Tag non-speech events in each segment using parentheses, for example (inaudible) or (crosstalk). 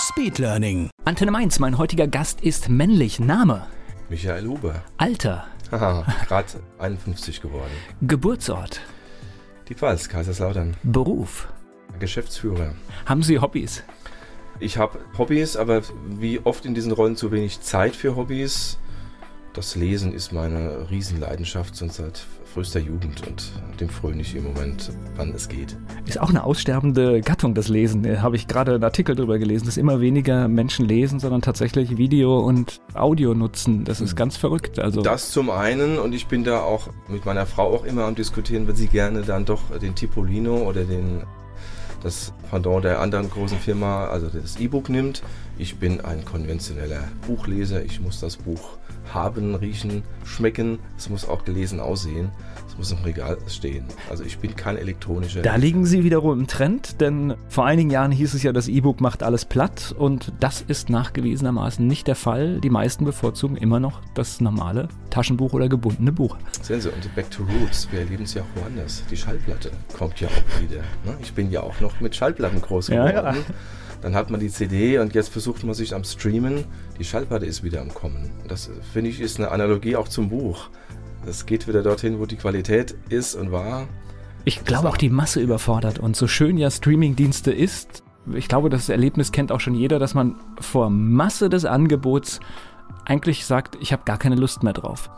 Speedlearning. Antenne Mainz, mein heutiger Gast ist männlich. Name, Michael Huber. Alter, Haha, gerade 51 geworden. Geburtsort, Die Pfalz, Kaiserslautern. Beruf. Geschäftsführer. Haben Sie Hobbys? Ich habe Hobbys, aber wie oft in diesen Rollen zu wenig Zeit für Hobbys. Das Lesen ist meine Riesenleidenschaft schon seit frühester Jugend und dem fröne ich im Moment, wann es geht. Ist auch eine aussterbende Gattung, das Lesen. Da habe ich gerade einen Artikel drüber gelesen, dass immer weniger Menschen lesen, sondern tatsächlich Video und Audio nutzen. Das ist ganz verrückt. Also Das zum einen und ich bin da auch mit meiner Frau auch immer am diskutieren, wenn sie gerne dann doch den Tipolino oder den das Pendant der anderen großen Firma, also das E-Book nimmt. Ich bin ein konventioneller Buchleser. Ich muss das Buch haben, riechen, schmecken. Es muss auch gelesen aussehen. Muss im Regal stehen. Also ich bin kein elektronischer. Da liegen Sie wiederum im Trend, denn vor einigen Jahren hieß es ja, das E-Book macht alles platt und das ist nachgewiesenermaßen nicht der Fall. Die meisten bevorzugen immer noch das normale Taschenbuch oder gebundene Buch. Sehen Sie, und Back to Roots, wir erleben es ja auch woanders. Die Schallplatte kommt ja auch wieder. Ne? Ich bin ja auch noch mit Schallplatten groß Ja, geworden. ja. Dann hat man die CD und jetzt versucht man sich am Streamen. Die Schallplatte ist wieder am Kommen. Das finde ich ist eine Analogie auch zum Buch. Das geht wieder dorthin, wo die Qualität ist und war. Ich glaube auch die Masse überfordert und so schön ja Streamingdienste ist, ich glaube, das Erlebnis kennt auch schon jeder, dass man vor Masse des Angebots eigentlich sagt, ich habe gar keine Lust mehr drauf.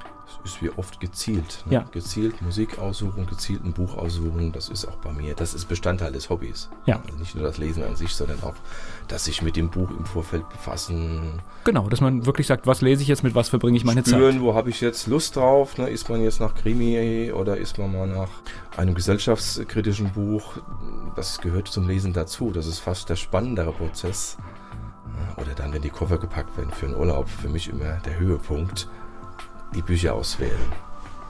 Es ist wie oft gezielt. Ne? Ja. Gezielt Musik aussuchen, gezielt ein Buch aussuchen. Das ist auch bei mir. Das ist Bestandteil des Hobbys. Ja. Also nicht nur das Lesen an sich, sondern auch das sich mit dem Buch im Vorfeld befassen, Genau, dass man wirklich sagt, was lese ich jetzt, mit was verbringe ich meine spüren, Zeit. wo habe ich jetzt Lust drauf. Ne? Ist man jetzt nach Krimi oder ist man mal nach einem gesellschaftskritischen Buch? Das gehört zum Lesen dazu. Das ist fast der spannendere Prozess. Oder dann, wenn die Koffer gepackt werden für einen Urlaub, für mich immer der Höhepunkt, die Bücher auswählen.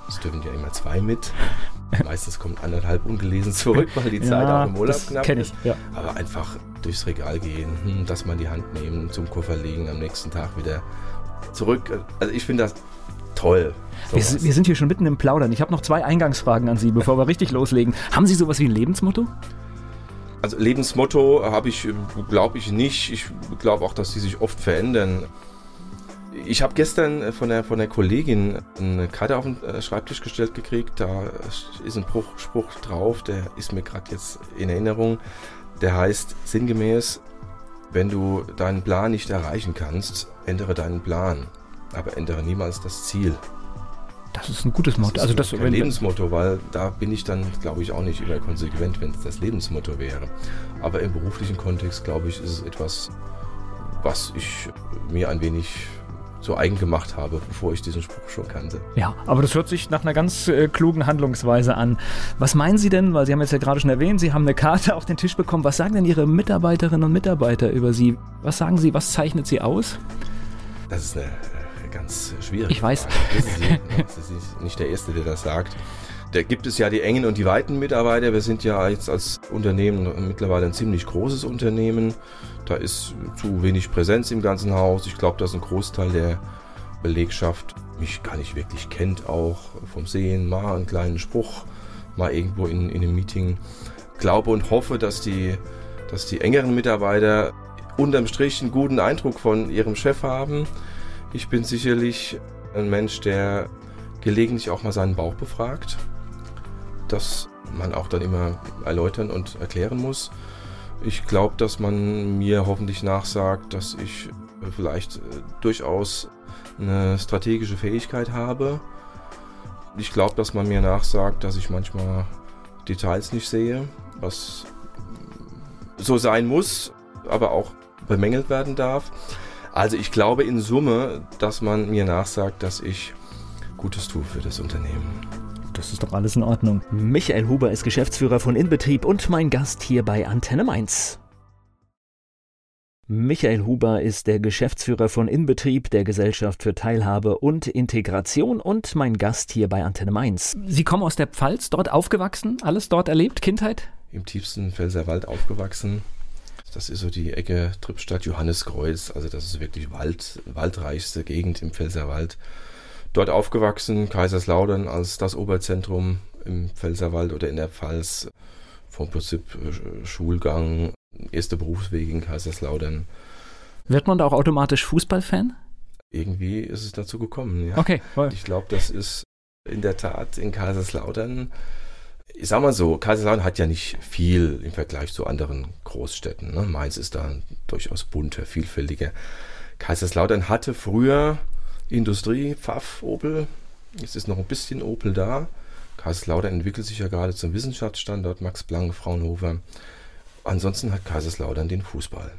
Es dürfen ja immer zwei mit. Meistens kommt anderthalb ungelesen zurück, weil die Zeit auch im Urlaub knapp ist. ich, ja. Aber einfach durchs Regal gehen, hm, das mal in die Hand nehmen, zum Koffer legen, am nächsten Tag wieder zurück. Also ich finde das toll. Wir, wir sind hier schon mitten im Plaudern. Ich habe noch zwei Eingangsfragen an Sie, bevor wir richtig loslegen. Haben Sie sowas wie ein Lebensmotto? Also Lebensmotto habe ich, glaube ich, nicht. Ich glaube auch, dass die sich oft verändern. Ich habe gestern von der, von der Kollegin eine Karte auf den äh, Schreibtisch gestellt gekriegt. Da ist ein Spruch, Spruch drauf, der ist mir gerade jetzt in Erinnerung. Der heißt sinngemäß, wenn du deinen Plan nicht erreichen kannst, ändere deinen Plan. Aber ändere niemals das Ziel. Das ist ein gutes Motto. Das Also ist das, wenn, Lebensmotto, weil da bin ich dann, glaube ich, auch nicht immer konsequent, wenn es das Lebensmotto wäre. Aber im beruflichen Kontext, glaube ich, ist es etwas, was ich mir ein wenig zu eigen gemacht habe, bevor ich diesen Spruch schon kannte. ja, aber das hört sich nach einer ganz äh, klugen Handlungsweise an. Was meinen Sie denn, weil Sie haben jetzt ja gerade schon erwähnt, Sie haben eine Karte (laughs) auf den Tisch bekommen. Was sagen denn Ihre Mitarbeiterinnen und Mitarbeiter über Sie? Was sagen Sie, was zeichnet Sie aus? Das ist eine äh, ganz schwierige Ich weiß. Frage. Sie, (laughs) das ist nicht der Erste, der das sagt. Da gibt es ja die engen und die weiten Mitarbeiter. Wir sind ja jetzt als Unternehmen mittlerweile ein ziemlich großes Unternehmen. Da ist zu wenig Präsenz im ganzen Haus. Ich glaube, dass ein Großteil der Belegschaft mich gar nicht wirklich kennt, auch vom Sehen, mal einen kleinen Spruch, mal irgendwo in, in einem Meeting. Glaube und hoffe, dass die, dass die engeren Mitarbeiter unterm Strich einen guten Eindruck von ihrem Chef haben. Ich bin sicherlich ein Mensch, der gelegentlich auch mal seinen Bauch befragt. Das man auch dann immer erläutern und erklären muss. Ich glaube, dass man mir hoffentlich nachsagt, dass ich äh, vielleicht äh, durchaus eine strategische Fähigkeit habe. Ich glaube, dass man mir nachsagt, dass ich manchmal Details nicht sehe, was so sein muss, aber auch bemängelt werden darf. Also ich glaube in Summe, dass man mir nachsagt, dass ich Gutes tue für das Unternehmen. Das ist doch alles in Ordnung. Michael Huber ist Geschäftsführer von Inbetrieb und mein Gast hier bei Antenne Mainz. Michael Huber ist der Geschäftsführer von Inbetrieb der Gesellschaft für Teilhabe und Integration und mein Gast hier bei Antenne Mainz. Sie kommen aus der Pfalz, dort aufgewachsen, alles dort erlebt, Kindheit? Im tiefsten Pfälzerwald aufgewachsen. Das ist so die Ecke Trippstadt Johanniskreuz, also das ist wirklich Wald, waldreichste Gegend im Pfälzerwald. Dort aufgewachsen, Kaiserslautern als das Oberzentrum im Pfälzerwald oder in der Pfalz. Vom Prinzip äh, Schulgang, erste Berufswege in Kaiserslautern. Wird man da auch automatisch Fußballfan? Irgendwie ist es dazu gekommen, ja. Okay. Voll. Ich glaube, das ist in der Tat in Kaiserslautern. Ich sag mal so, Kaiserslautern hat ja nicht viel im Vergleich zu anderen Großstädten. Ne? Mainz ist da durchaus bunter, vielfältiger. Kaiserslautern hatte früher Industrie, Pfaff, Opel. Jetzt ist noch ein bisschen Opel da. Kaiserslautern entwickelt sich ja gerade zum Wissenschaftsstandort Max Planck, Fraunhofer. Ansonsten hat Kaiserslautern den Fußball.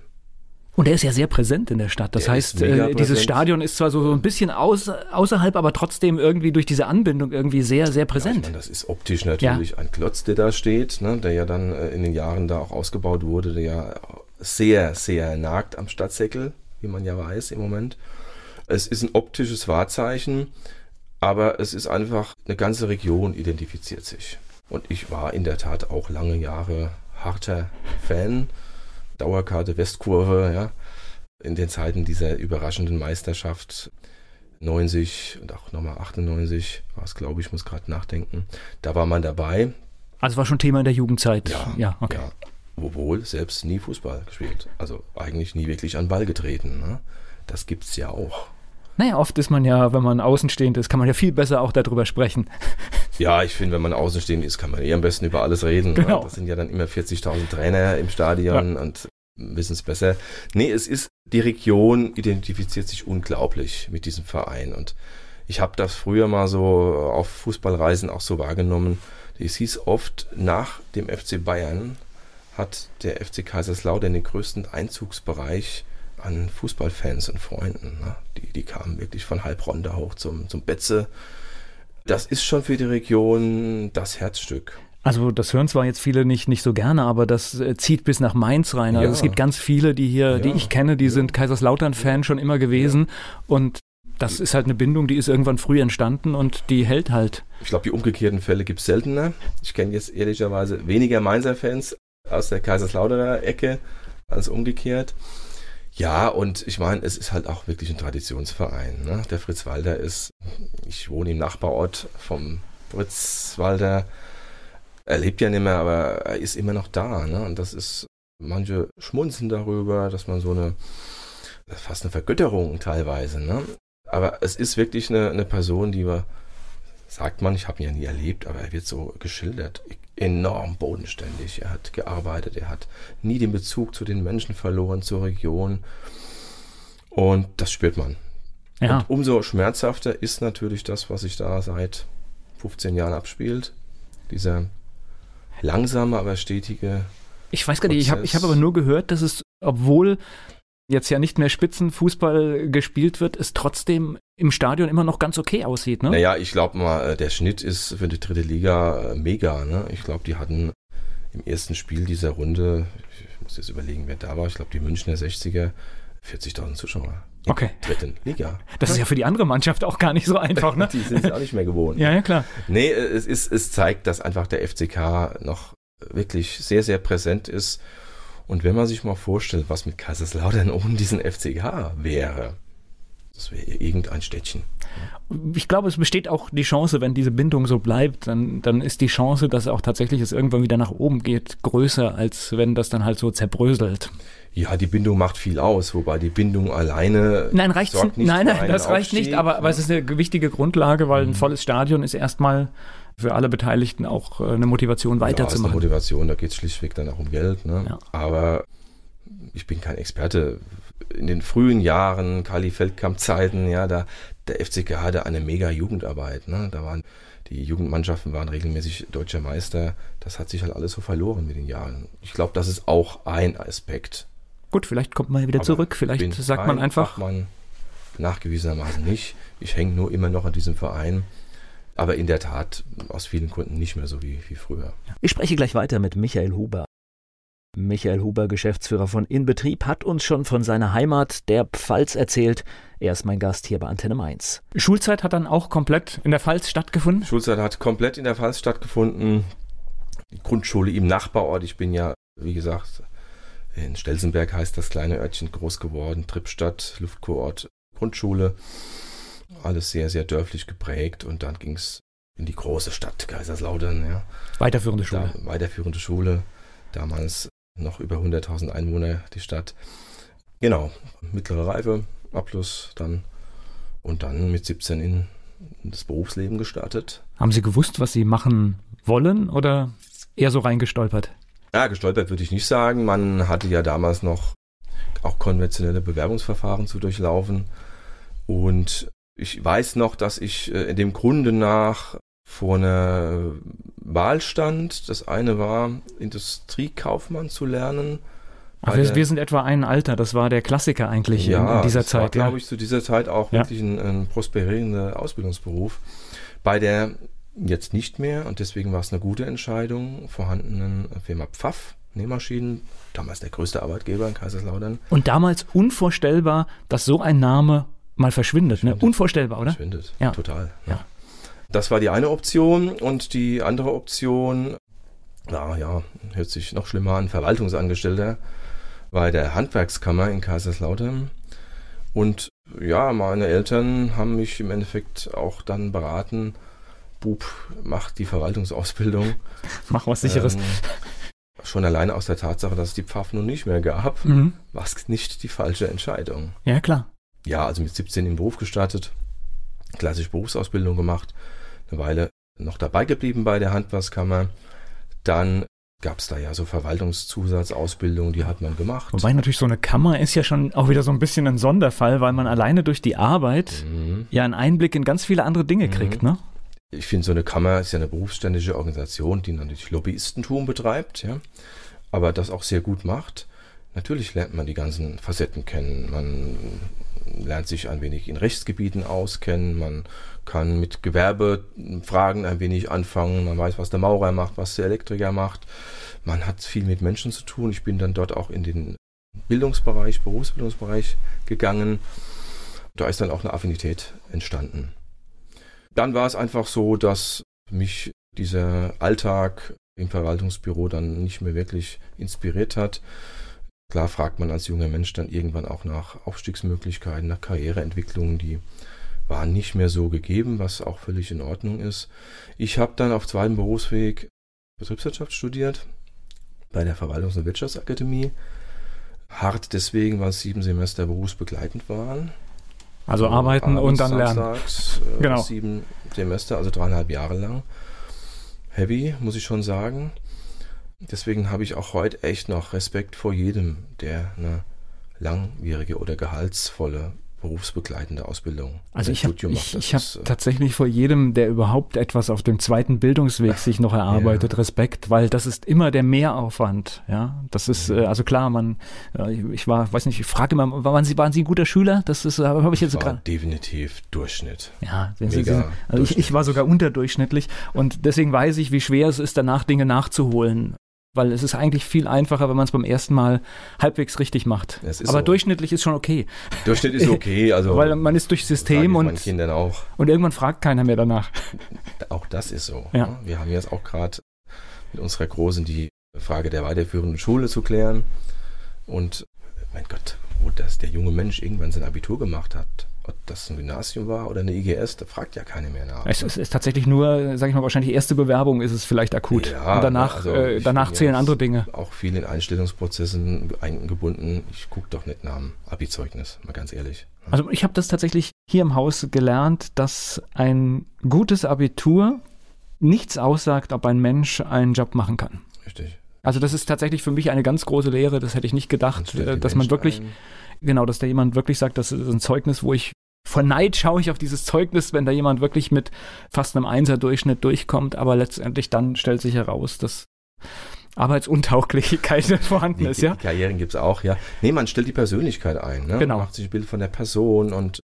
Und er ist ja sehr präsent in der Stadt. Das der heißt, äh, dieses Stadion ist zwar so, so ein bisschen aus, außerhalb, aber trotzdem irgendwie durch diese Anbindung irgendwie sehr, sehr präsent. Ja, meine, das ist optisch natürlich ja. ein Klotz, der da steht, ne, der ja dann äh, in den Jahren da auch ausgebaut wurde, der ja sehr, sehr nagt am Stadtsäckel, wie man ja weiß im Moment. Es ist ein optisches Wahrzeichen, aber es ist einfach, eine ganze Region identifiziert sich. Und ich war in der Tat auch lange Jahre harter Fan. Dauerkarte Westkurve, ja. In den Zeiten dieser überraschenden Meisterschaft 90 und auch nochmal 98 war es, glaube ich, muss gerade nachdenken. Da war man dabei. Also war schon Thema in der Jugendzeit. Ja, ja, okay. Ja. Obwohl selbst nie Fußball gespielt. Also eigentlich nie wirklich an Ball getreten. Ne? Das gibt es ja auch. Naja, oft ist man ja, wenn man außenstehend ist, kann man ja viel besser auch darüber sprechen. (laughs) Ja, ich finde, wenn man außenstehend ist, kann man eh am besten über alles reden. Ne? Genau. Ne? Das sind ja dann immer 40.000 Trainer im Stadion ja. und wissen es besser. Nee, es ist, die Region identifiziert sich unglaublich mit diesem Verein und ich habe das früher mal so auf Fußballreisen auch so wahrgenommen. Es hieß oft, nach dem FC Bayern hat der FC Kaiserslautern den größten Einzugsbereich an Fußballfans und Freunden. Ne? Die, die kamen wirklich von Heilbronn hoch zum, zum Betze. Das ist schon für die Region das Herzstück. Also das hören zwar jetzt viele nicht, nicht so gerne, aber das äh, zieht bis nach Mainz rein. Also ja. es gibt ganz viele, die hier, ja. die ich kenne, die ja. sind Kaiserslautern-Fan schon immer gewesen. Und das ist halt eine Bindung, die ist irgendwann früh entstanden und die hält halt. Ich glaube, die umgekehrten Fälle gibt es seltener. Ich kenne jetzt ehrlicherweise weniger Mainzer-Fans aus der Kaiserslauterer Ecke als umgekehrt. Ja, und ich meine, es ist halt auch wirklich ein Traditionsverein. Ne? Der Fritz Walter ist, ich wohne im Nachbarort vom Fritz Walter. Er lebt ja nicht mehr, aber er ist immer noch da. Ne? Und das ist, manche schmunzen darüber, dass man so eine, fast eine Vergötterung teilweise. Ne? Aber es ist wirklich eine, eine Person, die wir, sagt man, ich habe ihn ja nie erlebt, aber er wird so geschildert enorm bodenständig. Er hat gearbeitet, er hat nie den Bezug zu den Menschen verloren, zur Region. Und das spürt man. Ja. Und umso schmerzhafter ist natürlich das, was sich da seit 15 Jahren abspielt. Dieser langsame, aber stetige. Ich weiß gar nicht, ich habe ich hab aber nur gehört, dass es, obwohl jetzt ja nicht mehr Spitzenfußball gespielt wird, es trotzdem im Stadion immer noch ganz okay aussieht, ne? Naja, ich glaube mal, äh, der Schnitt ist für die dritte Liga äh, mega, ne? Ich glaube, die hatten im ersten Spiel dieser Runde, ich muss jetzt überlegen, wer da war, ich glaube, die Münchner 60er, 40.000 Zuschauer. Okay. Dritten Liga. Das ist ja für die andere Mannschaft auch gar nicht so einfach, ne? (laughs) die sind es auch nicht mehr gewohnt. ja, ja, klar. Nee, es, ist, es zeigt, dass einfach der FCK noch wirklich sehr, sehr präsent ist und wenn man sich mal vorstellt, was mit Kaiserslautern ohne diesen FCK wäre, das wäre irgendein Städtchen. Ich glaube, es besteht auch die Chance, wenn diese Bindung so bleibt, dann, dann ist die Chance, dass auch tatsächlich es irgendwann wieder nach oben geht, größer, als wenn das dann halt so zerbröselt. Ja, die Bindung macht viel aus, wobei die Bindung alleine. Nein, reicht nicht. Nein, nein, das reicht Aufstieg, nicht, aber, aber es ist eine wichtige Grundlage, weil ein mhm. volles Stadion ist erstmal für alle Beteiligten auch äh, eine Motivation weiterzumachen. Ja, eine Motivation, da geht es schlichtweg dann auch um Geld. Ne? Ja. Aber ich bin kein Experte. In den frühen Jahren, Kali Feldkamp-Zeiten, ja, da der FCK hatte eine mega Jugendarbeit. Ne? Da waren die Jugendmannschaften waren regelmäßig deutscher Meister. Das hat sich halt alles so verloren mit den Jahren. Ich glaube, das ist auch ein Aspekt. Gut, vielleicht kommt man wieder Aber zurück. Vielleicht sagt man einfach. Man nachgewiesenermaßen nicht. Ich hänge nur immer noch an diesem Verein. Aber in der Tat aus vielen Gründen nicht mehr so wie, wie früher. Ich spreche gleich weiter mit Michael Huber. Michael Huber, Geschäftsführer von Inbetrieb, hat uns schon von seiner Heimat, der Pfalz, erzählt. Er ist mein Gast hier bei Antenne Mainz. Schulzeit hat dann auch komplett in der Pfalz stattgefunden? Schulzeit hat komplett in der Pfalz stattgefunden. Die Grundschule im Nachbarort. Ich bin ja, wie gesagt, in Stelzenberg heißt das kleine Örtchen groß geworden. Trippstadt, Luftkurort, Grundschule. Alles sehr, sehr dörflich geprägt. Und dann ging es in die große Stadt Kaiserslautern. Ja. Weiterführende Schule. Da, weiterführende Schule. Damals noch über 100.000 Einwohner die Stadt. Genau, mittlere Reife, Abschluss dann und dann mit 17 in das Berufsleben gestartet. Haben Sie gewusst, was Sie machen wollen oder eher so reingestolpert? Ja, gestolpert würde ich nicht sagen. Man hatte ja damals noch auch konventionelle Bewerbungsverfahren zu durchlaufen. Und ich weiß noch, dass ich äh, dem Grunde nach vor einer Wahl stand. Das eine war, Industriekaufmann zu lernen. Ach, wir, wir, sind etwa ein Alter, das war der Klassiker eigentlich ja, in, in dieser das Zeit. War, ja, glaube ich, zu dieser Zeit auch ja. wirklich ein, ein prosperierender Ausbildungsberuf. Bei der jetzt nicht mehr und deswegen war es eine gute Entscheidung, vorhandenen Firma Pfaff, Nähmaschinen, damals der größte Arbeitgeber in Kaiserslautern. Und damals unvorstellbar, dass so ein Name mal verschwindet. verschwindet. Ne? Unvorstellbar, oder? Verschwindet, ja. total. Ja. Das war die eine Option und die andere Option, na ja, hört sich noch schlimmer an, Verwaltungsangestellter bei der Handwerkskammer in Kaiserslautern. Und ja, meine Eltern haben mich im Endeffekt auch dann beraten, Bub, mach die Verwaltungsausbildung. (laughs) Mach was sicheres. Ähm, schon alleine aus der Tatsache, dass es die Pfaff nun nicht mehr gab, mhm. war es nicht die falsche Entscheidung. Ja, klar. Ja, also mit 17 im Beruf gestartet, klassisch Berufsausbildung gemacht, eine Weile noch dabei geblieben bei der Handwerkskammer. Dann gab es da ja so Verwaltungszusatzausbildungen, die hat man gemacht. Wobei natürlich so eine Kammer ist ja schon auch wieder so ein bisschen ein Sonderfall, weil man alleine durch die Arbeit mhm. ja einen Einblick in ganz viele andere Dinge mhm. kriegt, ne? Ich finde, so eine Kammer ist ja eine berufsständische Organisation, die natürlich Lobbyistentum betreibt, ja, aber das auch sehr gut macht. Natürlich lernt man die ganzen Facetten kennen. Man lernt sich ein wenig in Rechtsgebieten auskennen, man kann mit Gewerbefragen ein wenig anfangen, man weiß, was der Maurer macht, was der Elektriker macht. Man hat viel mit Menschen zu tun. Ich bin dann dort auch in den Bildungsbereich, Berufsbildungsbereich gegangen. Da ist dann auch eine Affinität entstanden. Dann war es einfach so, dass mich dieser Alltag im Verwaltungsbüro dann nicht mehr wirklich inspiriert hat. Klar fragt man als junger Mensch dann irgendwann auch nach Aufstiegsmöglichkeiten, nach Karriereentwicklungen, die waren nicht mehr so gegeben, was auch völlig in Ordnung ist. Ich habe dann auf zweiten Berufsweg Betriebswirtschaft studiert bei der Verwaltungs- und Wirtschaftsakademie. Hart deswegen, weil es sieben Semester berufsbegleitend waren. Also arbeiten und dann lernen. Samstags, äh, genau. Sieben Semester, also dreieinhalb Jahre lang. Heavy, muss ich schon sagen. Deswegen habe ich auch heute echt noch Respekt vor jedem, der eine langwierige oder gehaltsvolle berufsbegleitende Ausbildung. Also ich habe ich, ich hab äh, tatsächlich vor jedem, der überhaupt etwas auf dem zweiten Bildungsweg sich noch erarbeitet, (laughs) ja. Respekt, weil das ist immer der Mehraufwand. Ja, das ist äh, also klar. Man, äh, ich war, weiß nicht, ich frage immer, waren Sie, waren Sie ein guter Schüler? Das ist, habe ich jetzt gerade. Definitiv Durchschnitt. Ja, Sie, Sie, also ich, ich war sogar unterdurchschnittlich und deswegen weiß ich, wie schwer es ist, danach Dinge nachzuholen weil es ist eigentlich viel einfacher, wenn man es beim ersten Mal halbwegs richtig macht. Aber so. durchschnittlich ist schon okay. Durchschnitt ist okay, (laughs) also weil man ist durch System und und irgendwann fragt keiner mehr danach. (laughs) Auch das ist so. Ja. Ne? Wir haben jetzt auch gerade mit unserer Großen die Frage der weiterführenden Schule zu klären und mein Gott, wo das der junge Mensch irgendwann sein Abitur gemacht hat, ob das ein Gymnasium war oder eine IGS, da fragt ja keiner mehr nach. Es, es ist tatsächlich nur, sage ich mal, wahrscheinlich die erste Bewerbung ist es vielleicht akut. Ja, und danach, also äh, danach zählen andere Dinge. Auch viel in Einstellungsprozessen eingebunden. Ich gucke doch nicht nach dem Abi-Zeugnis, mal ganz ehrlich. Also ich habe das tatsächlich hier im Haus gelernt, dass ein gutes Abitur nichts aussagt, ob ein Mensch einen Job machen kann. Richtig. Also das ist tatsächlich für mich eine ganz große Lehre. Das hätte ich nicht gedacht, äh, dass man wirklich ein Genau, dass da jemand wirklich sagt, das ist ein Zeugnis, wo ich vor Neid schaue ich auf dieses Zeugnis, wenn da jemand wirklich mit fast einem Einser-Durchschnitt durchkommt, aber letztendlich dann stellt sich heraus, dass Arbeitsuntauglichkeit (laughs) vorhanden die, ist, ja? Die Karrieren gibt es auch, ja. Nee, man stellt die Persönlichkeit ein, ne? Genau. Man macht sich ein Bild von der Person und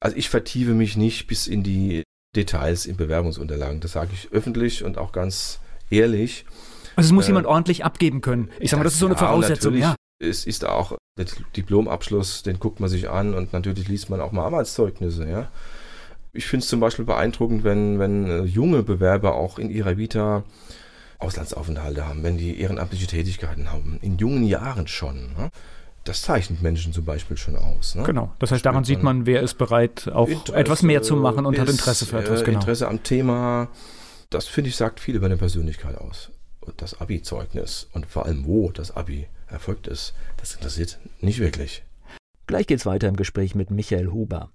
also ich vertiefe mich nicht bis in die Details in Bewerbungsunterlagen. Das sage ich öffentlich und auch ganz ehrlich. Also es muss äh, jemand ordentlich abgeben können. Ich sag mal, das, das ist so eine ja, Voraussetzung. Ja. Es ist auch der Diplomabschluss, den guckt man sich an und natürlich liest man auch mal Arbeitszeugnisse, ja. Ich finde es zum Beispiel beeindruckend, wenn, wenn äh, junge Bewerber auch in ihrer Vita Auslandsaufenthalte haben, wenn die ehrenamtliche Tätigkeiten haben, in jungen Jahren schon. Ne? Das zeichnet Menschen zum Beispiel schon aus. Ne? Genau, das heißt, daran sieht man, wer ist bereit, auch Interesse, etwas mehr zu machen und ist, hat Interesse für etwas. Genau. Interesse am Thema, das finde ich, sagt viel über eine Persönlichkeit aus. Und das Abi-Zeugnis und vor allem, wo das Abi erfolgt ist, das interessiert nicht wirklich. Gleich geht's weiter im Gespräch mit Michael Huber.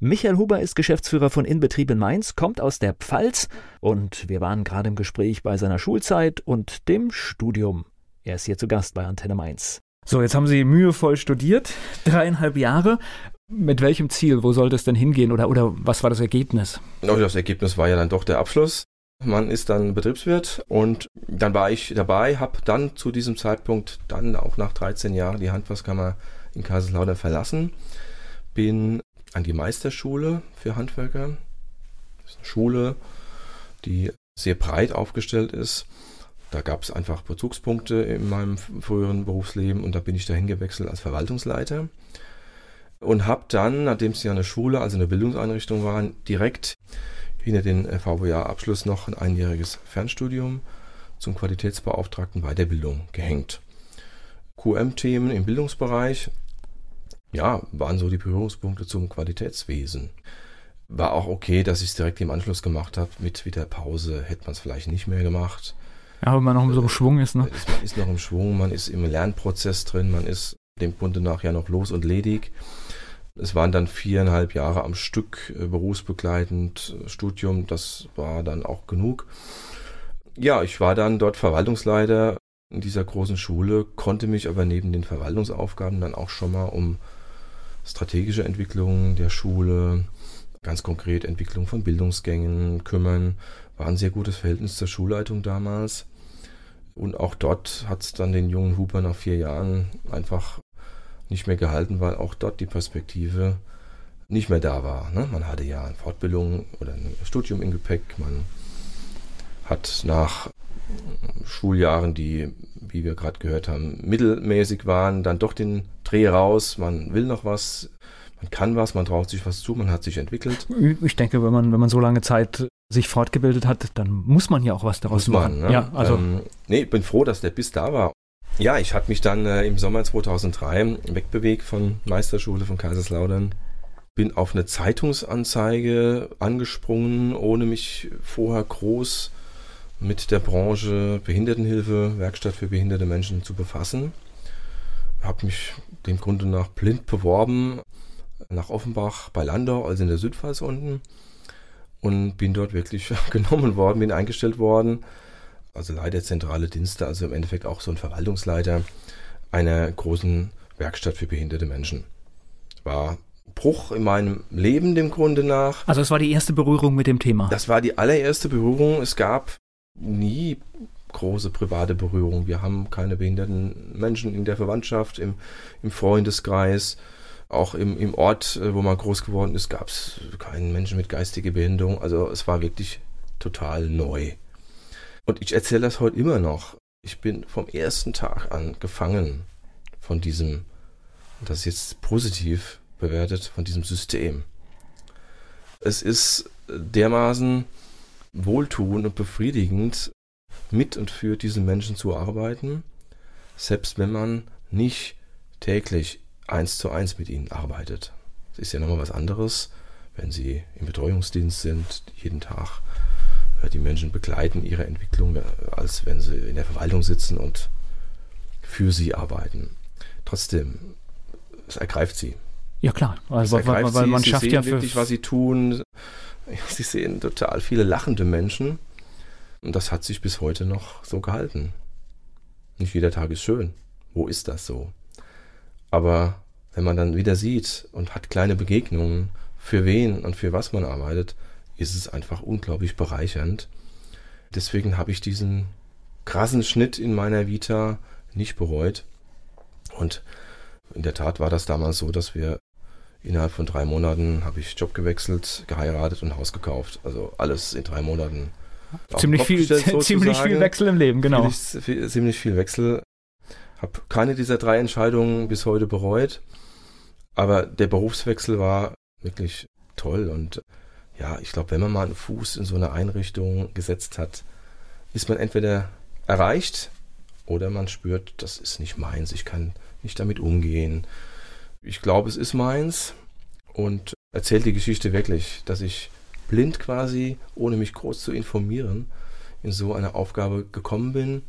Michael Huber ist Geschäftsführer von Inbetrieb in Mainz, kommt aus der Pfalz und wir waren gerade im Gespräch bei seiner Schulzeit und dem Studium. Er ist hier zu Gast bei Antenne Mainz. So, jetzt haben Sie mühevoll studiert, (laughs) dreieinhalb Jahre. Mit welchem Ziel? Wo sollte es denn hingehen oder, oder was war das Ergebnis? Das Ergebnis war ja dann doch der Abschluss. Man ist dann Betriebswirt und dann war ich dabei, habe dann zu diesem Zeitpunkt dann auch nach 13 Jahren die Handwerkskammer in Kaiserslautern verlassen, bin an die Meisterschule für Handwerker. Das ist eine Schule, die sehr breit aufgestellt ist. Da gab es einfach Bezugspunkte in meinem früheren Berufsleben und da bin ich dahin gewechselt als Verwaltungsleiter und habe dann, nachdem es ja eine Schule, also eine Bildungseinrichtung war, direkt hinter den VWA-Abschluss noch ein einjähriges Fernstudium zum Qualitätsbeauftragten Weiterbildung gehängt. QM-Themen im Bildungsbereich, ja, waren so die Berührungspunkte zum Qualitätswesen. War auch okay, dass ich es direkt im Anschluss gemacht habe. Mit wieder Pause hätte man es vielleicht nicht mehr gemacht. Ja, wenn man noch so im Schwung ist, ne? Man ist noch im Schwung, man ist im Lernprozess drin, man ist dem Grunde nach ja noch los und ledig. Es waren dann viereinhalb Jahre am Stück äh, berufsbegleitend äh, Studium, das war dann auch genug. Ja, ich war dann dort Verwaltungsleiter in dieser großen Schule, konnte mich aber neben den Verwaltungsaufgaben dann auch schon mal um strategische Entwicklung der Schule, ganz konkret Entwicklung von Bildungsgängen kümmern. War ein sehr gutes Verhältnis zur Schulleitung damals. Und auch dort hat es dann den jungen Huber nach vier Jahren einfach nicht mehr gehalten, weil auch dort die Perspektive nicht mehr da war. Ne? Man hatte ja eine Fortbildung oder ein Studium im Gepäck. Man hat nach Schuljahren, die, wie wir gerade gehört haben, mittelmäßig waren, dann doch den Dreh raus. Man will noch was, man kann was, man traut sich was zu, man hat sich entwickelt. Ich denke, wenn man, wenn man so lange Zeit sich fortgebildet hat, dann muss man ja auch was daraus muss machen. Man, ne? Ja, also ähm, nee, ich bin froh, dass der Biss da war. Ja, ich hatte mich dann äh, im Sommer 2003 wegbewegt von Meisterschule von Kaiserslautern. Bin auf eine Zeitungsanzeige angesprungen, ohne mich vorher groß mit der Branche Behindertenhilfe, Werkstatt für behinderte Menschen zu befassen. Habe mich dem Grunde nach blind beworben nach Offenbach bei Landau, also in der Südpfalz unten. Und bin dort wirklich (laughs) genommen worden, bin eingestellt worden also Leiter zentrale Dienste, also im Endeffekt auch so ein Verwaltungsleiter einer großen Werkstatt für behinderte Menschen. War Bruch in meinem Leben dem Grunde nach. Also es war die erste Berührung mit dem Thema. Das war die allererste Berührung. Es gab nie große private Berührung. Wir haben keine behinderten Menschen in der Verwandtschaft, im, im Freundeskreis. Auch im, im Ort, äh, wo man groß geworden ist, gab es keinen Menschen mit geistiger Behinderung. Also es war wirklich total neu. Und ich erzähle das heute immer noch. Ich bin vom ersten Tag an gefangen von diesem, das ist jetzt positiv bewertet, von diesem System. Es ist dermaßen wohltuend und befriedigend, mit und für diese Menschen zu arbeiten, selbst wenn man nicht täglich eins zu eins mit ihnen arbeitet. Es ist ja nochmal was anderes, wenn sie im Betreuungsdienst sind, jeden Tag die Menschen begleiten ihre Entwicklung, äh, als wenn sie in der Verwaltung sitzen und für sie arbeiten. Trotzdem, es ergreift sie. Ja klar, also weil, weil, man sie schafft sehen ja wirklich, was sie tun. Sie sehen total viele lachende Menschen und das hat sich bis heute noch so gehalten. Nicht jeder Tag ist schön. Wo ist das so? Aber wenn man dann wieder sieht und hat kleine Begegnungen, für wen und für was man arbeitet, ist es einfach unglaublich bereichernd. Deswegen habe ich diesen krassen Schnitt in meiner Vita nicht bereut. Und in der Tat war das damals so, dass wir innerhalb von drei Monaten habe ich Job gewechselt, geheiratet und Haus gekauft. Also alles in drei Monaten (laughs) ziemlich viel, ziemlich viel Wechsel im Leben, genau. Viel, ziemlich viel Wechsel. Habe keine dieser drei Entscheidungen bis heute bereut. Aber der Berufswechsel war wirklich toll und ja, ich glaube, wenn man mal einen Fuß in so eine Einrichtung gesetzt hat, ist man entweder erreicht oder man spürt, das ist nicht meins, ich kann nicht damit umgehen. Ich glaube, es ist meins und erzählt die Geschichte wirklich, dass ich blind quasi, ohne mich groß zu informieren, in so eine Aufgabe gekommen bin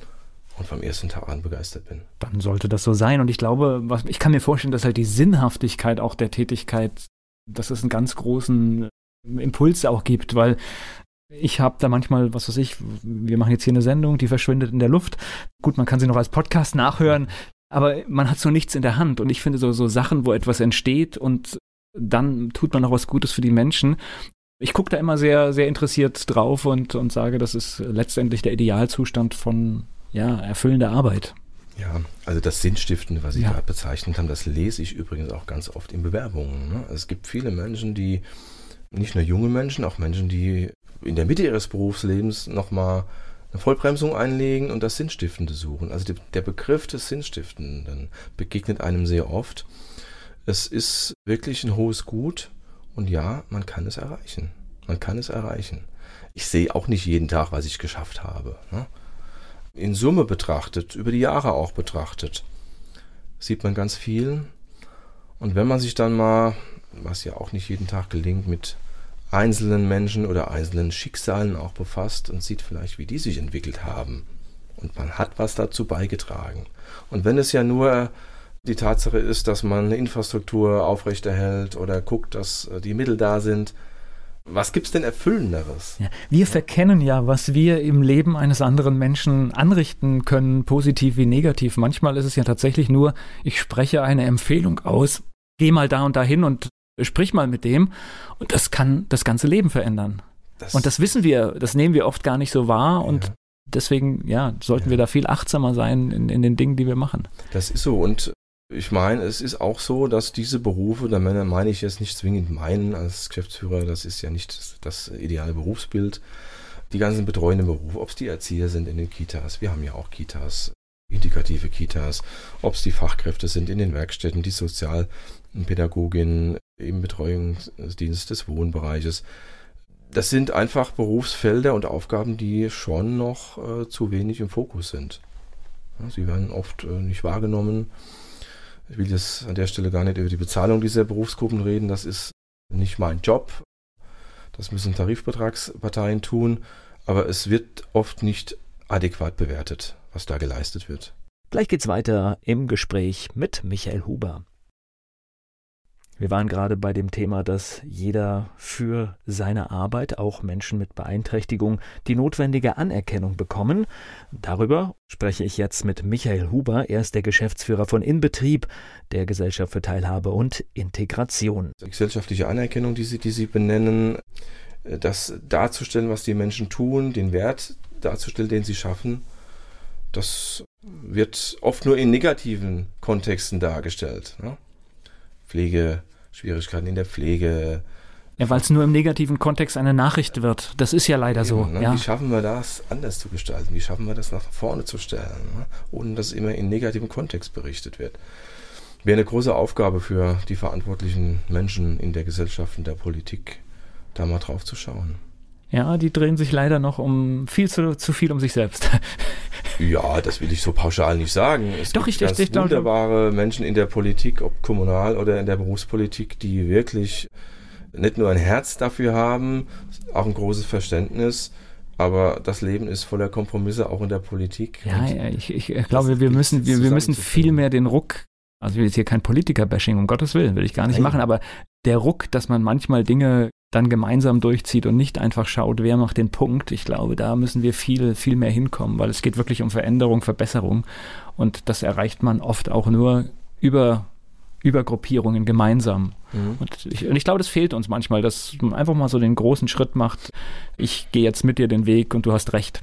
und vom ersten Tag an begeistert bin. Dann sollte das so sein. Und ich glaube, was, ich kann mir vorstellen, dass halt die Sinnhaftigkeit auch der Tätigkeit, dass es einen ganz großen Impuls auch gibt, weil ich habe da manchmal, was weiß ich, wir machen jetzt hier eine Sendung, die verschwindet in der Luft. Gut, man kann sie noch als Podcast nachhören, aber man hat so nichts in der Hand. Und ich finde so, so Sachen, wo etwas entsteht und dann tut man noch was Gutes für die Menschen. Ich gucke da immer sehr, sehr interessiert drauf und, und sage, das ist letztendlich der Idealzustand von ja, erfüllender Arbeit. Ja, also das Sinnstiften, was Sie ja. gerade bezeichnet haben, das lese ich übrigens auch ganz oft in Bewerbungen. Ne? Es gibt viele Menschen, die, nicht nur junge Menschen, auch Menschen, die in der Mitte ihres Berufslebens nochmal eine Vollbremsung einlegen und das Sinnstiftende suchen. Also die, der Begriff des Sinnstiftenden begegnet einem sehr oft. Es ist wirklich ein hohes Gut und ja, man kann es erreichen. Man kann es erreichen. Ich sehe auch nicht jeden Tag, was ich geschafft habe. Ne? in Summe betrachtet, über die Jahre auch betrachtet, sieht man ganz viel. Und wenn man sich dann mal, was ja auch nicht jeden Tag gelingt, mit einzelnen Menschen oder einzelnen Schicksalen auch befasst und sieht vielleicht, wie die sich entwickelt haben. Und man hat was dazu beigetragen. Und wenn es ja nur die Tatsache ist, dass man eine Infrastruktur aufrechterhält oder guckt, dass die Mittel da sind, was gibt's denn Erfüllenderes? Ja, wir verkennen ja, was wir im Leben eines anderen Menschen anrichten können, positiv wie negativ. Manchmal ist es ja tatsächlich nur, ich spreche eine Empfehlung aus, geh mal da und dahin und sprich mal mit dem. Und das kann das ganze Leben verändern. Das und das wissen wir, das nehmen wir oft gar nicht so wahr und ja. deswegen, ja, sollten ja. wir da viel achtsamer sein in, in den Dingen, die wir machen. Das ist so und ich meine, es ist auch so, dass diese Berufe, da meine ich jetzt nicht zwingend meinen als Geschäftsführer, das ist ja nicht das, das ideale Berufsbild, die ganzen betreuenden Berufe, ob es die Erzieher sind in den Kitas, wir haben ja auch Kitas, integrative Kitas, ob es die Fachkräfte sind in den Werkstätten, die Sozialpädagogin im Betreuungsdienst des Wohnbereiches. Das sind einfach Berufsfelder und Aufgaben, die schon noch äh, zu wenig im Fokus sind. Ja, sie werden oft äh, nicht wahrgenommen ich will jetzt an der Stelle gar nicht über die Bezahlung dieser Berufsgruppen reden. Das ist nicht mein Job. Das müssen Tarifvertragsparteien tun. Aber es wird oft nicht adäquat bewertet, was da geleistet wird. Gleich geht's weiter im Gespräch mit Michael Huber. Wir waren gerade bei dem Thema, dass jeder für seine Arbeit, auch Menschen mit Beeinträchtigung, die notwendige Anerkennung bekommen. Darüber spreche ich jetzt mit Michael Huber. Er ist der Geschäftsführer von Inbetrieb, der Gesellschaft für Teilhabe und Integration. Die gesellschaftliche Anerkennung, die Sie, die Sie benennen, äh, das darzustellen, was die Menschen tun, den Wert darzustellen, den sie schaffen, das wird oft nur in negativen Kontexten dargestellt. Ne? Pflegeschwierigkeiten in der Pflege. Ja, weil es nur im negativen Kontext eine Nachricht wird. Das ist ja leider Eben, so. Ne? Ja. Wie schaffen wir das anders zu gestalten? Wie schaffen wir das nach vorne zu stellen, ne? ohne dass immer in negativem Kontext berichtet wird? Wäre eine große Aufgabe für die verantwortlichen Menschen in der Gesellschaft und der Politik, da mal drauf zu schauen. Ja, die drehen sich leider noch um viel zu, zu viel um sich selbst. (laughs) Ja, das will ich so pauschal nicht sagen. Es Doch, gibt ich, ganz ich, wunderbare Menschen in der Politik, ob kommunal oder in der Berufspolitik, die wirklich nicht nur ein Herz dafür haben, auch ein großes Verständnis, aber das Leben ist voller Kompromisse, auch in der Politik. Ja, ja ich, ich, ich glaube, wir müssen, wir, wir müssen viel mehr den Ruck, also ich will jetzt hier kein Politiker-Bashing, um Gottes Willen, will ich gar nicht Nein. machen, aber der Ruck, dass man manchmal Dinge dann gemeinsam durchzieht und nicht einfach schaut, wer macht den Punkt. Ich glaube, da müssen wir viel, viel mehr hinkommen, weil es geht wirklich um Veränderung, Verbesserung. Und das erreicht man oft auch nur über, Gruppierungen gemeinsam. Mhm. Und, ich, und ich glaube, das fehlt uns manchmal, dass man einfach mal so den großen Schritt macht. Ich gehe jetzt mit dir den Weg und du hast recht.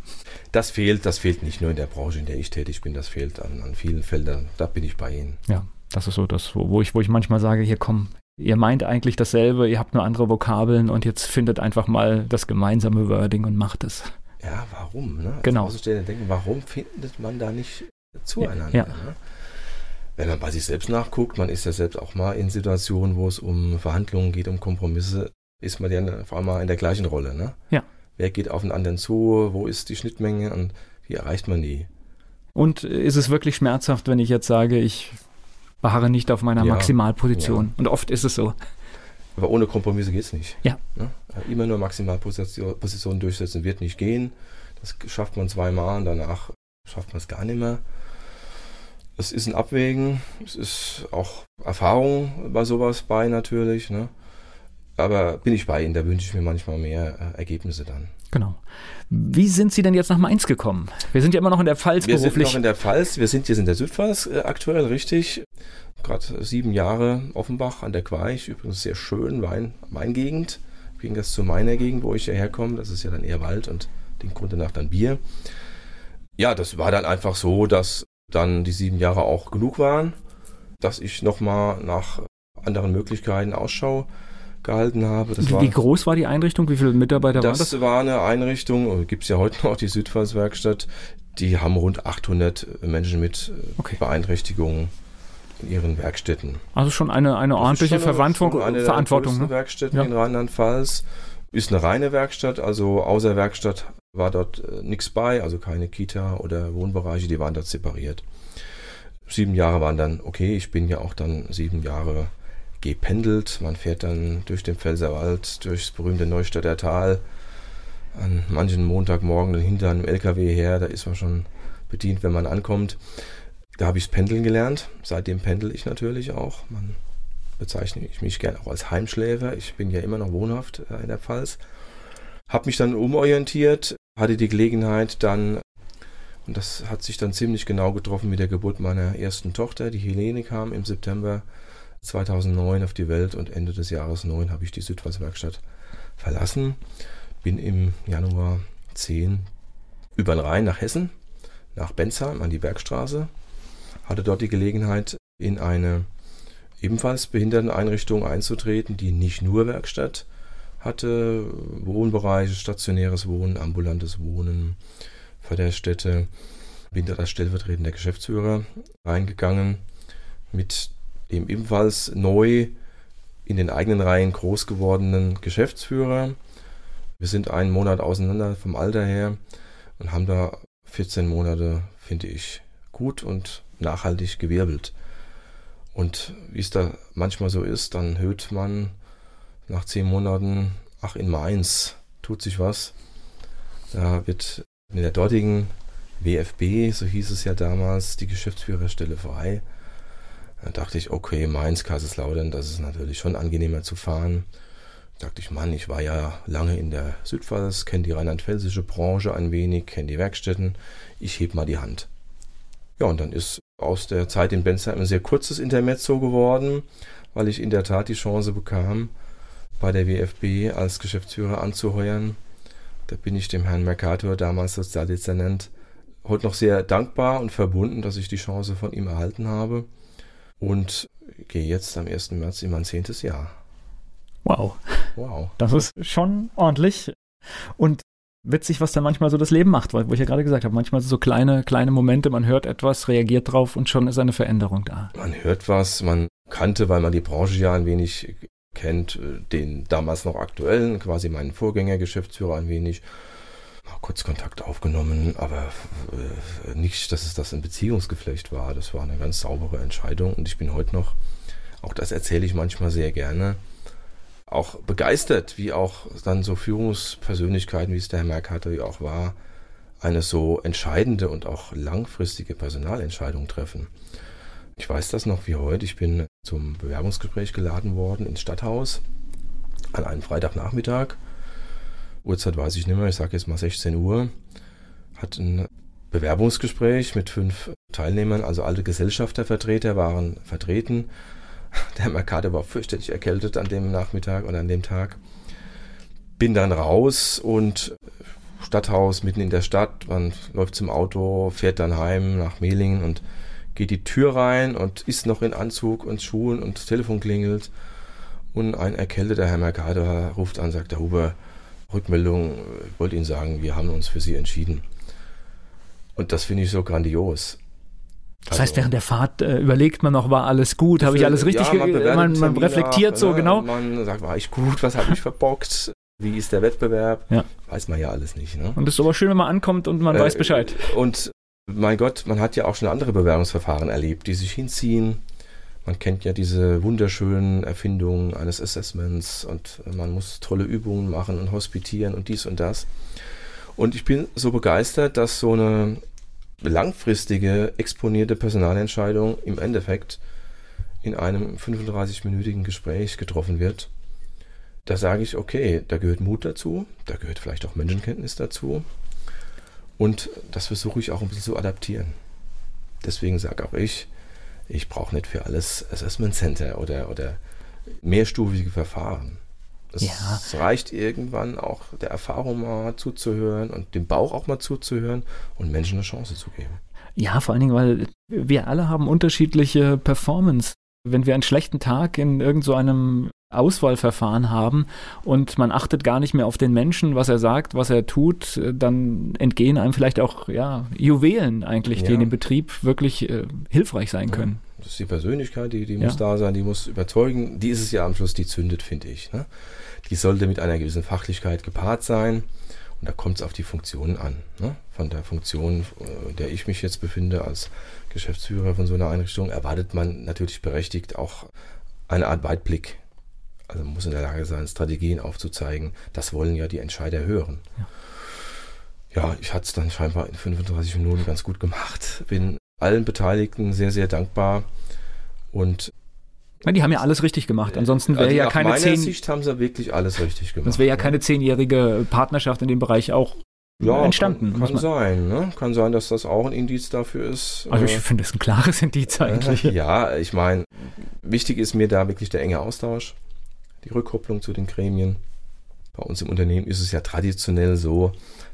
Das fehlt, das fehlt nicht nur in der Branche, in der ich tätig bin, das fehlt an, an vielen Feldern. Da bin ich bei Ihnen. Ja. Das ist so das, wo, wo, ich, wo ich manchmal sage, hier komm, ihr meint eigentlich dasselbe, ihr habt nur andere Vokabeln und jetzt findet einfach mal das gemeinsame Wording und macht es. Ja, warum? Ne? Als Genau. Außenstehende denken, warum findet man da nicht zueinander? Ja. Ne? Wenn man bei sich selbst nachguckt, man ist ja selbst auch mal in Situationen, wo es um Verhandlungen geht, um Kompromisse, ist man ja auf einmal in der gleichen Rolle. Ne? Ja. Wer geht auf den anderen zu? Wo ist die Schnittmenge und wie erreicht man die? Und ist es wirklich schmerzhaft, wenn ich jetzt sage, ich beharre nicht auf meiner Ja, Maximalposition? Und oft ist es so. Aber ohne Kompromisse geht es nicht. Ja. Ne? Immer nur Maximalposition Position durchsetzen wird nicht gehen. Das schafft man zweimal und danach schafft man es gar nicht mehr. Es ist ein Abwägen, es ist auch Erfahrung bei sowas bei natürlich. Ne? Aber bin ich bei Ihnen, da wünsche ich mir manchmal mehr äh, Ergebnisse dann. Genau. Wie sind Sie denn jetzt nach Mainz gekommen? Wir sind ja immer noch in der Pfalz Wir sind beruflich. noch in der Pfalz, wir sind jetzt in der Südpfalz äh, aktuell, richtig. Gerade sieben Jahre Offenbach an der Queich, übrigens sehr schön, Wein, Weingegend. Im Gegensatz zu meiner Gegend, wo ich ja herkomme, das ist ja dann eher Wald und den Grund danach dann Bier. Ja, das war dann einfach so, dass dann die sieben Jahre auch genug waren, dass ich nochmal nach anderen Möglichkeiten Ausschau gehalten habe. Das Wie, war, groß war die Einrichtung? Wie viele Mitarbeiter waren das? das war eine Einrichtung, gibt es ja heute noch, die Südpfalzwerkstatt. Die haben rund 800 Menschen mit äh, Okay. Beeinträchtigungen in ihren Werkstätten. Also schon eine, eine ordentliche schon Verwandtung, schon eine der Verantwortung. größten Ne? Werkstätten Ja. in Rheinland-Pfalz. Ist eine reine Werkstatt, also außer Werkstatt war dort äh, nichts bei, also keine Kita oder Wohnbereiche, die waren dort separiert. Sieben Jahre waren dann okay, ich bin ja auch dann sieben Jahre gependelt. Man fährt dann durch den Pfälzerwald, durchs berühmte Neustädter Tal, an manchen Montagmorgen hinter einem LKW her, da ist man schon bedient, wenn man ankommt. Da habe ich Pendeln gelernt. Seitdem pendel ich natürlich auch. Man bezeichne ich mich gerne auch als Heimschläfer. Ich bin ja immer noch wohnhaft äh, in der Pfalz. Habe mich dann umorientiert, hatte die Gelegenheit dann, und das hat sich dann ziemlich genau getroffen mit der Geburt meiner ersten Tochter. Die Helene kam im September 2009 auf die Welt und Ende des Jahres 9 habe ich die Südpfalzwerkstatt verlassen. Bin im Januar 10 über den Rhein nach Hessen, nach Bensheim an die Bergstraße. Hatte dort die Gelegenheit, in eine ebenfalls Behinderteneinrichtung einzutreten, die nicht nur Werkstatt hatte, Wohnbereiche, stationäres Wohnen, ambulantes Wohnen, Förderstätte. Bin da als stellvertretender Geschäftsführer reingegangen, mit dem ebenfalls neu in den eigenen Reihen groß gewordenen Geschäftsführer. Wir sind einen Monat auseinander vom Alter her und haben da 14 Monate, finde ich, gut und nachhaltig gewirbelt. Und wie es da manchmal so ist, dann hört man nach zehn Monaten, ach in Mainz tut sich was. Da wird in der dortigen WFB, so hieß es ja damals, die Geschäftsführerstelle frei. Da dachte ich, okay, Mainz, Kaiserslautern, das ist natürlich schon angenehmer zu fahren. Da dachte ich, Mann, ich war ja lange in der Südpfalz, kenne die rheinland-pfälzische Branche ein wenig, kenne die Werkstätten. Ich heb mal die Hand. Ja, und dann ist aus der Zeit in Bensheim ein sehr kurzes Intermezzo geworden, weil ich in der Tat die Chance bekam, bei der WFB als Geschäftsführer anzuheuern. Da bin ich dem Herrn Mercator, damals Sozialdezernent, heute noch sehr dankbar und verbunden, dass ich die Chance von ihm erhalten habe. Und gehe jetzt am 1. März in mein zehntes Jahr. Wow, Wow. das ist schon ordentlich. Und witzig, was da manchmal so das Leben macht, weil, wo ich ja gerade gesagt habe, manchmal so kleine, kleine Momente, man hört etwas, reagiert drauf und schon ist eine Veränderung da. Man hört was, man kannte, weil man die Branche ja ein wenig kennt, den damals noch aktuellen, quasi meinen Vorgängergeschäftsführer ein wenig. Kurz Kontakt aufgenommen, aber äh, nicht, dass es das ein Beziehungsgeflecht war. Das war eine ganz saubere Entscheidung und ich bin heute noch, auch das erzähle ich manchmal sehr gerne, auch begeistert, wie auch dann so Führungspersönlichkeiten, wie es der Herr Mercator ja auch war, eine so entscheidende und auch langfristige Personalentscheidung treffen. Ich weiß das noch wie heute. Ich bin zum Bewerbungsgespräch geladen worden ins Stadthaus an einem Freitagnachmittag. Uhrzeit weiß ich nicht mehr, ich sage jetzt mal 16 Uhr. Hat ein Bewerbungsgespräch mit fünf Teilnehmern, also alte Gesellschaftervertreter waren vertreten. (laughs) Der Mercator war fürchterlich erkältet an dem Nachmittag oder an dem Tag. Bin dann raus und Stadthaus mitten in der Stadt. Man läuft zum Auto, fährt dann heim nach Mehlingen und geht die Tür rein und ist noch in Anzug und Schuhen und das Telefon klingelt. Und ein erkälteter Herr Mercator ruft an, sagt der Huber, Rückmeldung, ich wollte Ihnen sagen, wir haben uns für Sie entschieden. Und das finde ich so grandios. Das also, heißt, während der Fahrt äh, überlegt man noch, war alles gut, habe ich alles richtig ja, man, man, man reflektiert so, ne? genau. Man sagt, war ich gut, was habe ich verbockt, wie ist der Wettbewerb, ja. weiß man ja alles nicht. Ne? Und es ist aber schön, wenn man ankommt und man äh, weiß Bescheid. Und mein Gott, man hat ja auch schon andere Bewerbungsverfahren erlebt, die sich hinziehen. Man kennt ja diese wunderschönen Erfindungen eines Assessments und man muss tolle Übungen machen und hospitieren und dies und das. Und ich bin so begeistert, dass so eine langfristige, exponierte Personalentscheidung im Endeffekt in einem 35-minütigen Gespräch getroffen wird. Da sage ich, okay, da gehört Mut dazu, da gehört vielleicht auch Menschenkenntnis dazu. Und das versuche ich auch ein bisschen zu adaptieren. Deswegen sage auch ich, ich brauche nicht für alles Assessment Center oder, oder mehrstufige Verfahren. Es ja. reicht irgendwann auch der Erfahrung mal zuzuhören und dem Bauch auch mal zuzuhören und Menschen eine Chance zu geben. Ja, vor allen Dingen, weil wir alle haben unterschiedliche Performance. Wenn wir einen schlechten Tag in irgendeinem so Auswahlverfahren haben und man achtet gar nicht mehr auf den Menschen, was er sagt, was er tut, dann entgehen einem vielleicht auch ja, Juwelen eigentlich, ja. die in dem Betrieb wirklich äh, hilfreich sein können. Das ist die Persönlichkeit, die, die ja. muss da sein, die muss überzeugen. Die ist es ja am Schluss, die zündet, finde ich. Ne? Die sollte mit einer gewissen Fachlichkeit gepaart sein. Und da kommt es auf die Funktionen an. Ne? Von der Funktion, in äh, der ich mich jetzt befinde als Geschäftsführer von so einer Einrichtung, erwartet man natürlich berechtigt auch eine Art Weitblick also man muss in der Lage sein, Strategien aufzuzeigen. Das wollen ja die Entscheider hören. Ja, ja ich hatte es dann scheinbar in 35 Minuten ganz gut gemacht. Bin allen Beteiligten sehr, sehr dankbar. Und die haben ja alles richtig gemacht. Ansonsten wäre also ja keine zehn. Sicht haben sie wirklich alles richtig gemacht. Es wäre ja keine zehnjährige Partnerschaft in dem Bereich auch ja, entstanden. Kann, kann sein, ne? Kann sein, dass das auch ein Indiz dafür ist. Also ich äh, finde es ein klares Indiz eigentlich. ja, ich meine, wichtig ist mir da wirklich der enge Austausch die Rückkopplung zu den Gremien. Bei uns im Unternehmen ist es ja traditionell so,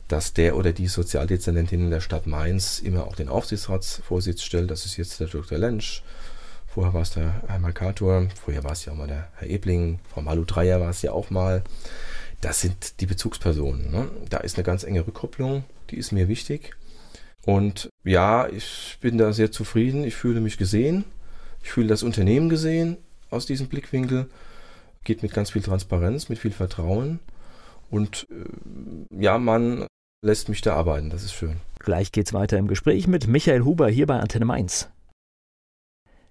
dass der oder die Sozialdezernentin in der Stadt Mainz immer auch den Aufsichtsratsvorsitz stellt. Das ist jetzt der Dr. Lensch. Vorher war es der Herr Mercator. Vorher war es ja auch mal der Herr Ebling. Frau Malu Dreier war es ja auch mal. Das sind die Bezugspersonen. Ne? Da ist eine ganz enge Rückkopplung. Die ist mir wichtig. Und ja, ich bin da sehr zufrieden. Ich fühle mich gesehen. Ich fühle das Unternehmen gesehen aus diesem Blickwinkel geht mit ganz viel Transparenz, mit viel Vertrauen und äh, ja, man lässt mich da arbeiten, das ist schön. Gleich geht's weiter im Gespräch mit Michael Huber hier bei Antenne Mainz.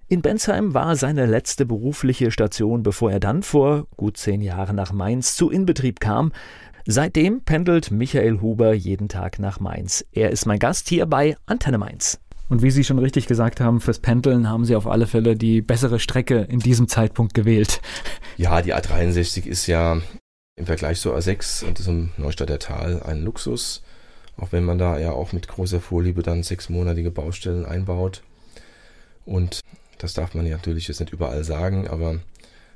In Bensheim war seine letzte berufliche Station, bevor er dann vor gut zehn Jahren nach Mainz zu Inbetrieb kam. Seitdem pendelt Michael Huber jeden Tag nach Mainz. Er ist mein Gast hier bei Antenne Mainz. Und wie Sie schon richtig gesagt haben, fürs Pendeln haben Sie auf alle Fälle die bessere Strecke in diesem Zeitpunkt gewählt. Ja, die A63 ist ja im Vergleich zur A6 und zum Neustadter Tal ein Luxus. Auch wenn man da ja auch mit großer Vorliebe dann sechsmonatige Baustellen einbaut. Und das darf man ja natürlich jetzt nicht überall sagen, aber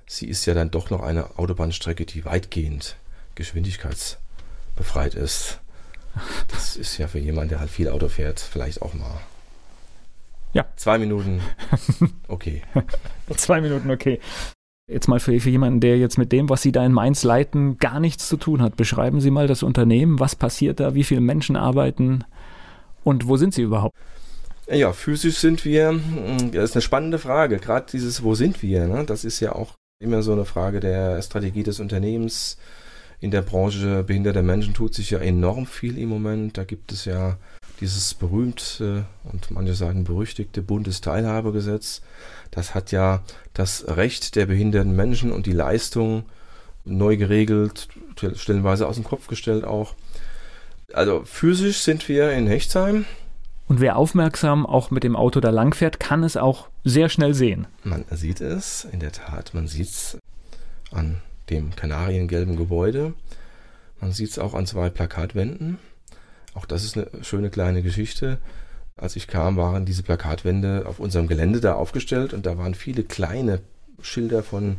sie ist ja dann doch noch eine Autobahnstrecke, die weitgehend geschwindigkeitsbefreit ist. Das ist ja für jemanden, der halt viel Auto fährt, vielleicht auch mal ja. Zwei Minuten. (laughs) Okay. Zwei Minuten, okay. Jetzt mal für, für jemanden, der jetzt mit dem, was Sie da in Mainz leiten, gar nichts zu tun hat. Beschreiben Sie mal das Unternehmen. Was passiert da? Wie viele Menschen arbeiten? Und wo sind Sie überhaupt? Ja, physisch sind wir, hm, das ist eine spannende Frage. Gerade dieses, wo sind wir? Ne? Das ist ja auch immer so eine Frage der Strategie des Unternehmens. In der Branche behinderter Menschen tut sich ja enorm viel im Moment. Da gibt es ja dieses berühmte und manche sagen berüchtigte Bundesteilhabegesetz, das hat ja das Recht der behinderten Menschen und die Leistung neu geregelt, stellenweise aus dem Kopf gestellt auch. Also physisch sind wir in Hechtsheim. Und wer aufmerksam auch mit dem Auto da langfährt, kann es auch sehr schnell sehen. Man sieht es, in der Tat, man sieht es an dem kanariengelben Gebäude. Man sieht es auch an zwei Plakatwänden. Auch das ist eine schöne kleine Geschichte. Als ich kam, waren diese Plakatwände auf unserem Gelände da aufgestellt und da waren viele kleine Schilder von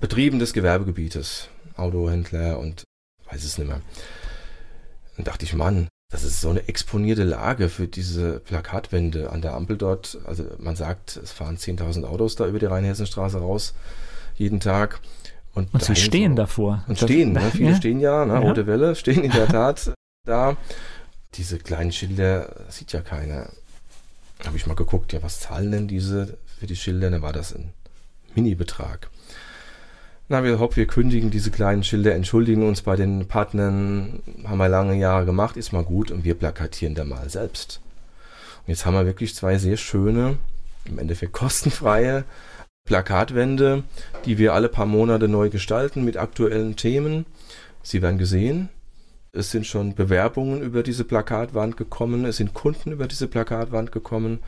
Betrieben des Gewerbegebietes, Autohändler und weiß es nicht mehr. Dann dachte ich, Mann, das ist so eine exponierte Lage für diese Plakatwände an der Ampel dort. Also man sagt, es fahren 10.000 Autos da über die Rheinhessenstraße raus jeden Tag. Und, und sie stehen so, davor. Und stehen, ne? viele ja. stehen ja, ne? Rote Welle, stehen in der (laughs) Tat da. Diese kleinen Schilder sieht ja keiner. Habe ich mal geguckt, ja, was zahlen denn diese für die Schilder? Dann war das ein Mini-Betrag. Na, wir hopp, wir kündigen diese kleinen Schilder, entschuldigen uns bei den Partnern, haben wir lange Jahre gemacht, ist mal gut und wir plakatieren da mal selbst. Und jetzt haben wir wirklich zwei sehr schöne, im Endeffekt kostenfreie Plakatwände, die wir alle paar Monate neu gestalten mit aktuellen Themen. Sie werden gesehen. Es sind schon Bewerbungen über diese Plakatwand gekommen. Es sind Kunden über diese Plakatwand gekommen.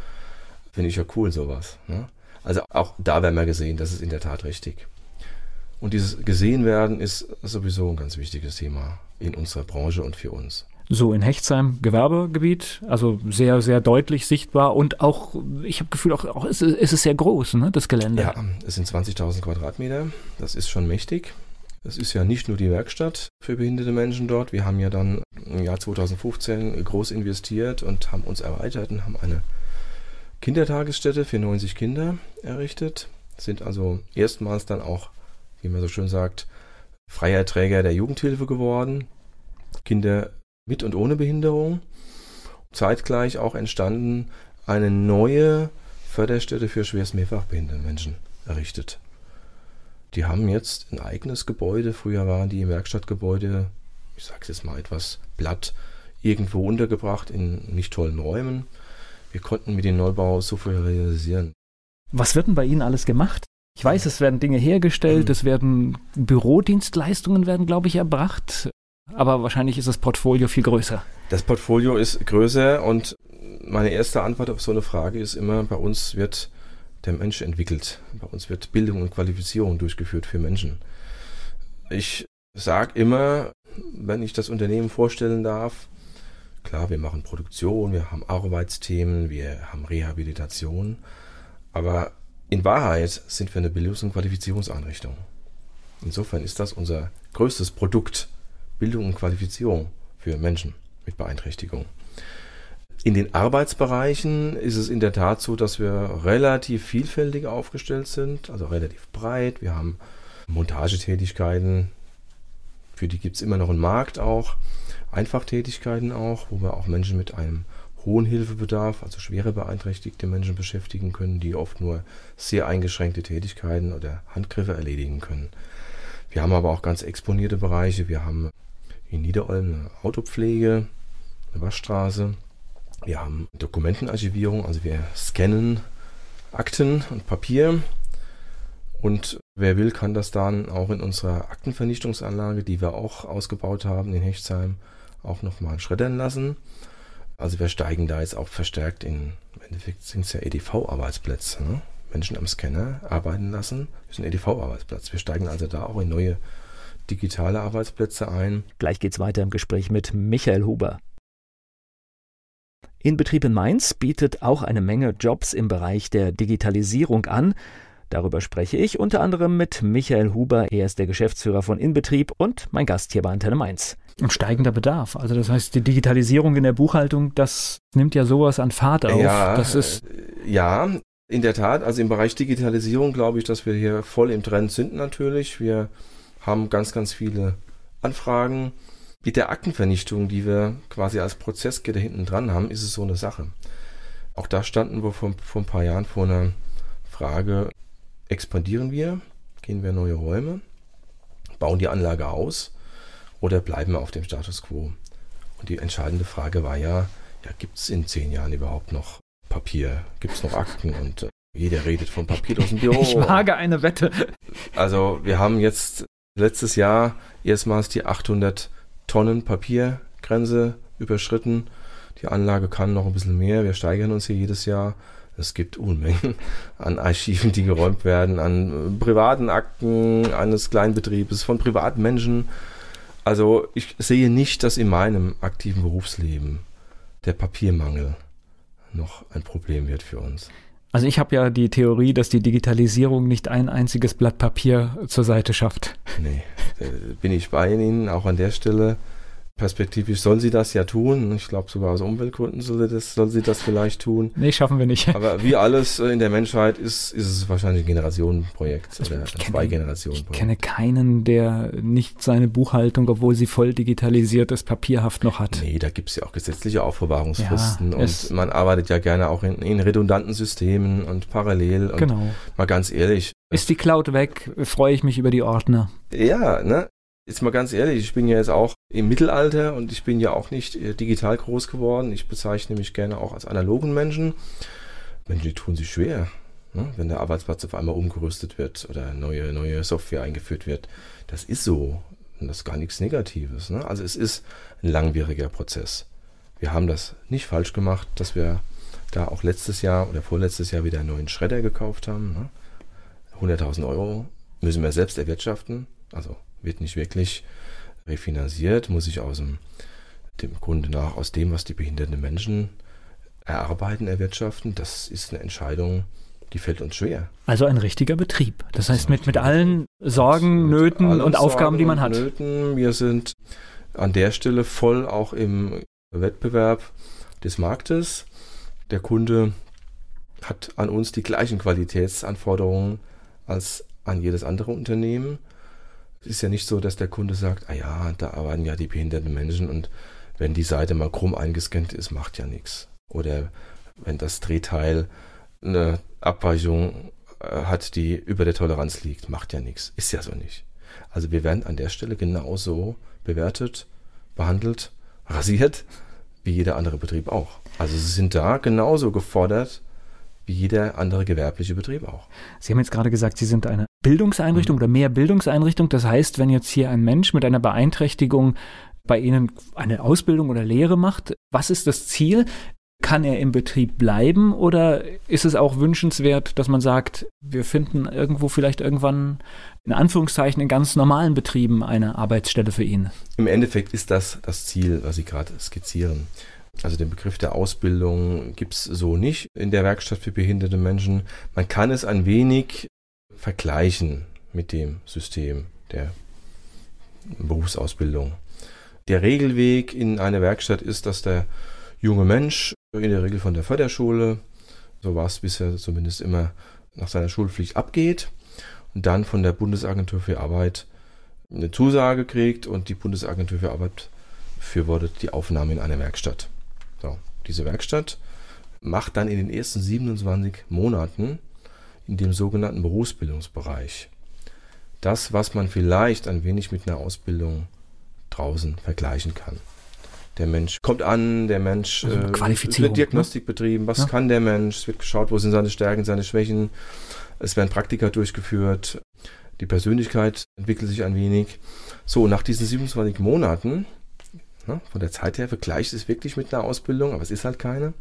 Finde ich ja cool, sowas. Ne? Also auch da werden wir gesehen, das ist in der Tat richtig. Und dieses gesehen werden ist sowieso ein ganz wichtiges Thema in unserer Branche und für uns. So in Hechtsheim Gewerbegebiet, also sehr, sehr deutlich sichtbar und auch, ich habe Gefühl, auch, auch ist, ist es sehr groß, ne, das Gelände. Ja, es sind 20.000 Quadratmeter, das ist schon mächtig. Es ist ja nicht nur die Werkstatt für behinderte Menschen dort. Wir haben ja dann im Jahr 2015 groß investiert und haben uns erweitert und haben eine Kindertagesstätte für 90 Kinder errichtet. Sind also erstmals dann auch, wie man so schön sagt, freier Träger der Jugendhilfe geworden. Kinder mit und ohne Behinderung. Zeitgleich auch entstanden eine neue Förderstätte für schwerst mehrfach behinderte Menschen errichtet. Die haben jetzt ein eigenes Gebäude. Früher waren die im Werkstattgebäude, ich sage es jetzt mal etwas platt, irgendwo untergebracht in nicht tollen Räumen. Wir konnten mit dem Neubau so viel realisieren. Was wird denn bei Ihnen alles gemacht? Ich weiß, es werden Dinge hergestellt, es werden Bürodienstleistungen werden, glaube ich, erbracht aber wahrscheinlich ist das Portfolio viel größer. Das Portfolio ist größer und meine erste Antwort auf so eine Frage ist immer, bei uns wird der Mensch entwickelt. Bei uns wird Bildung und Qualifizierung durchgeführt für Menschen. Ich sage immer, wenn ich das Unternehmen vorstellen darf, klar, wir machen Produktion, wir haben Arbeitsthemen, wir haben Rehabilitation, aber in Wahrheit sind wir eine Bildungs- und Qualifizierungseinrichtung. Insofern ist das unser größtes Produkt Bildung und Qualifizierung für Menschen mit Beeinträchtigung. In den Arbeitsbereichen ist es in der Tat so, dass wir relativ vielfältig aufgestellt sind, also relativ breit. Wir haben Montagetätigkeiten, für die gibt es immer noch einen Markt auch, Einfachtätigkeiten auch, wo wir auch Menschen mit einem hohen Hilfebedarf, also schwere beeinträchtigte Menschen beschäftigen können, die oft nur sehr eingeschränkte Tätigkeiten oder Handgriffe erledigen können. Wir haben aber auch ganz exponierte Bereiche. Wir haben in Niederolm eine Autopflege, eine Waschstraße. Wir haben Dokumentenarchivierung, also wir scannen Akten und Papier. Und wer will, kann das dann auch in unserer Aktenvernichtungsanlage, die wir auch ausgebaut haben in Hechtsheim, auch nochmal schreddern lassen. Also wir steigen da jetzt auch verstärkt in, im Endeffekt sind es ja EDV-Arbeitsplätze. Ne? Menschen am Scanner arbeiten lassen, das ist ein EDV-Arbeitsplatz. Wir steigen also da auch in neue digitale Arbeitsplätze ein. Gleich geht's weiter im Gespräch mit Michael Huber. Inbetrieb in Mainz bietet auch eine Menge Jobs im Bereich der Digitalisierung an. Darüber spreche ich unter anderem mit Michael Huber. Er ist der Geschäftsführer von Inbetrieb und mein Gast hier bei Antenne Mainz. Und steigender Bedarf. Also das heißt, die Digitalisierung in der Buchhaltung, das nimmt ja sowas an Fahrt auf. Ja, das ist ja, in der Tat. Also im Bereich Digitalisierung glaube ich, dass wir hier voll im Trend sind natürlich. Wir haben ganz, ganz viele Anfragen. Mit der Aktenvernichtung, die wir quasi als Prozesskette hinten dran haben, ist es so eine Sache. Auch da standen wir vor, vor ein paar Jahren vor einer Frage, expandieren wir, gehen wir neue Räume, bauen die Anlage aus oder bleiben wir auf dem Status quo? Und die entscheidende Frage war ja, ja gibt es in zehn Jahren überhaupt noch Papier? Gibt es noch Akten? Und äh, jeder redet von papierlosen Büro. Ich wage eine Wette. Also wir haben jetzt letztes Jahr erstmals die 800 Tonnen Papiergrenze überschritten. Die Anlage kann noch ein bisschen mehr. Wir steigern uns hier jedes Jahr. Es gibt Unmengen (laughs) an Archiven, die geräumt werden, an privaten Akten eines Kleinbetriebes, von privaten Menschen. Also ich sehe nicht, dass in meinem aktiven Berufsleben der Papiermangel noch ein Problem wird für uns. Also ich habe ja die Theorie, dass die Digitalisierung nicht ein einziges Blatt Papier zur Seite schafft. Nee, bin ich bei Ihnen, auch an der Stelle. Perspektivisch soll sie das ja tun. Ich glaube, sogar aus Umweltgründen soll sie, das, soll sie das vielleicht tun. Nee, schaffen wir nicht. Aber wie alles in der Menschheit ist, ist es wahrscheinlich ein Generationenprojekt oder ein zwei Generationen Ich kenne keinen, der nicht seine Buchhaltung, obwohl sie voll digitalisiert ist, papierhaft noch hat. Nee, da gibt es ja auch gesetzliche Aufbewahrungsfristen ja, und man arbeitet ja gerne auch in, in redundanten Systemen und parallel. Und genau. Mal ganz ehrlich. Ist die Cloud weg, freue ich mich über die Ordner. Ja, ne? Jetzt mal ganz ehrlich, ich bin ja jetzt auch im Mittelalter und ich bin ja auch nicht äh, digital groß geworden. Ich bezeichne mich gerne auch als analogen Menschen. Menschen, die tun sich schwer, ne? wenn der Arbeitsplatz auf einmal umgerüstet wird oder neue, neue Software eingeführt wird. Das ist so und das ist gar nichts Negatives. Ne? Also es ist ein langwieriger Prozess. Wir haben das nicht falsch gemacht, dass wir da auch letztes Jahr oder vorletztes Jahr wieder einen neuen Schredder gekauft haben. Ne? 100.000 Euro müssen wir selbst erwirtschaften. Also wird nicht wirklich refinanziert, muss ich aus dem, dem Grunde nach aus dem, was die behinderten Menschen erarbeiten, erwirtschaften. Das ist eine Entscheidung, die fällt uns schwer. Also ein richtiger Betrieb. Das heißt mit, mit allen Sorgen, Nöten und Aufgaben, die man hat. Nöten. Wir sind an der Stelle voll auch im Wettbewerb des Marktes. Der Kunde hat an uns die gleichen Qualitätsanforderungen als an jedes andere Unternehmen. Es ist ja nicht so, dass der Kunde sagt, ah ja, da arbeiten ja die behinderten Menschen und wenn die Seite mal krumm eingescannt ist, macht ja nichts. Oder wenn das Drehteil eine Abweichung äh, hat, die über der Toleranz liegt, macht ja nichts. Ist ja so nicht. Also wir werden an der Stelle genauso bewertet, behandelt, (laughs) rasiert, wie jeder andere Betrieb auch. Also sie sind da genauso gefordert wie jeder andere gewerbliche Betrieb auch. Sie haben jetzt gerade gesagt, Sie sind eine Bildungseinrichtung mhm. oder mehr Bildungseinrichtung. Das heißt, wenn jetzt hier ein Mensch mit einer Beeinträchtigung bei Ihnen eine Ausbildung oder Lehre macht, was ist das Ziel? Kann er im Betrieb bleiben oder ist es auch wünschenswert, dass man sagt, wir finden irgendwo vielleicht irgendwann in Anführungszeichen in ganz normalen Betrieben eine Arbeitsstelle für ihn? Im Endeffekt ist das das Ziel, was Sie gerade skizzieren. Also den Begriff der Ausbildung gibt es so nicht in der Werkstatt für behinderte Menschen. Man kann es ein wenig vergleichen mit dem System der Berufsausbildung. Der Regelweg in einer Werkstatt ist, dass der junge Mensch in der Regel von der Förderschule, so war es bisher zumindest immer, nach seiner Schulpflicht abgeht und dann von der Bundesagentur für Arbeit eine Zusage kriegt und die Bundesagentur für Arbeit befürwortet die Aufnahme in eine Werkstatt. So, diese Werkstatt macht dann in den ersten 27 Monaten in dem sogenannten Berufsbildungsbereich das, was man vielleicht ein wenig mit einer Ausbildung draußen vergleichen kann. Der Mensch kommt an, der Mensch also äh, wird Diagnostik ne? betrieben, was ja. kann der Mensch, es wird geschaut, wo sind seine Stärken, seine Schwächen, es werden Praktika durchgeführt, die Persönlichkeit entwickelt sich ein wenig. So, nach diesen 27 Monaten Ne? Von der Zeit her vergleicht es wirklich mit einer Ausbildung, aber es ist halt keine.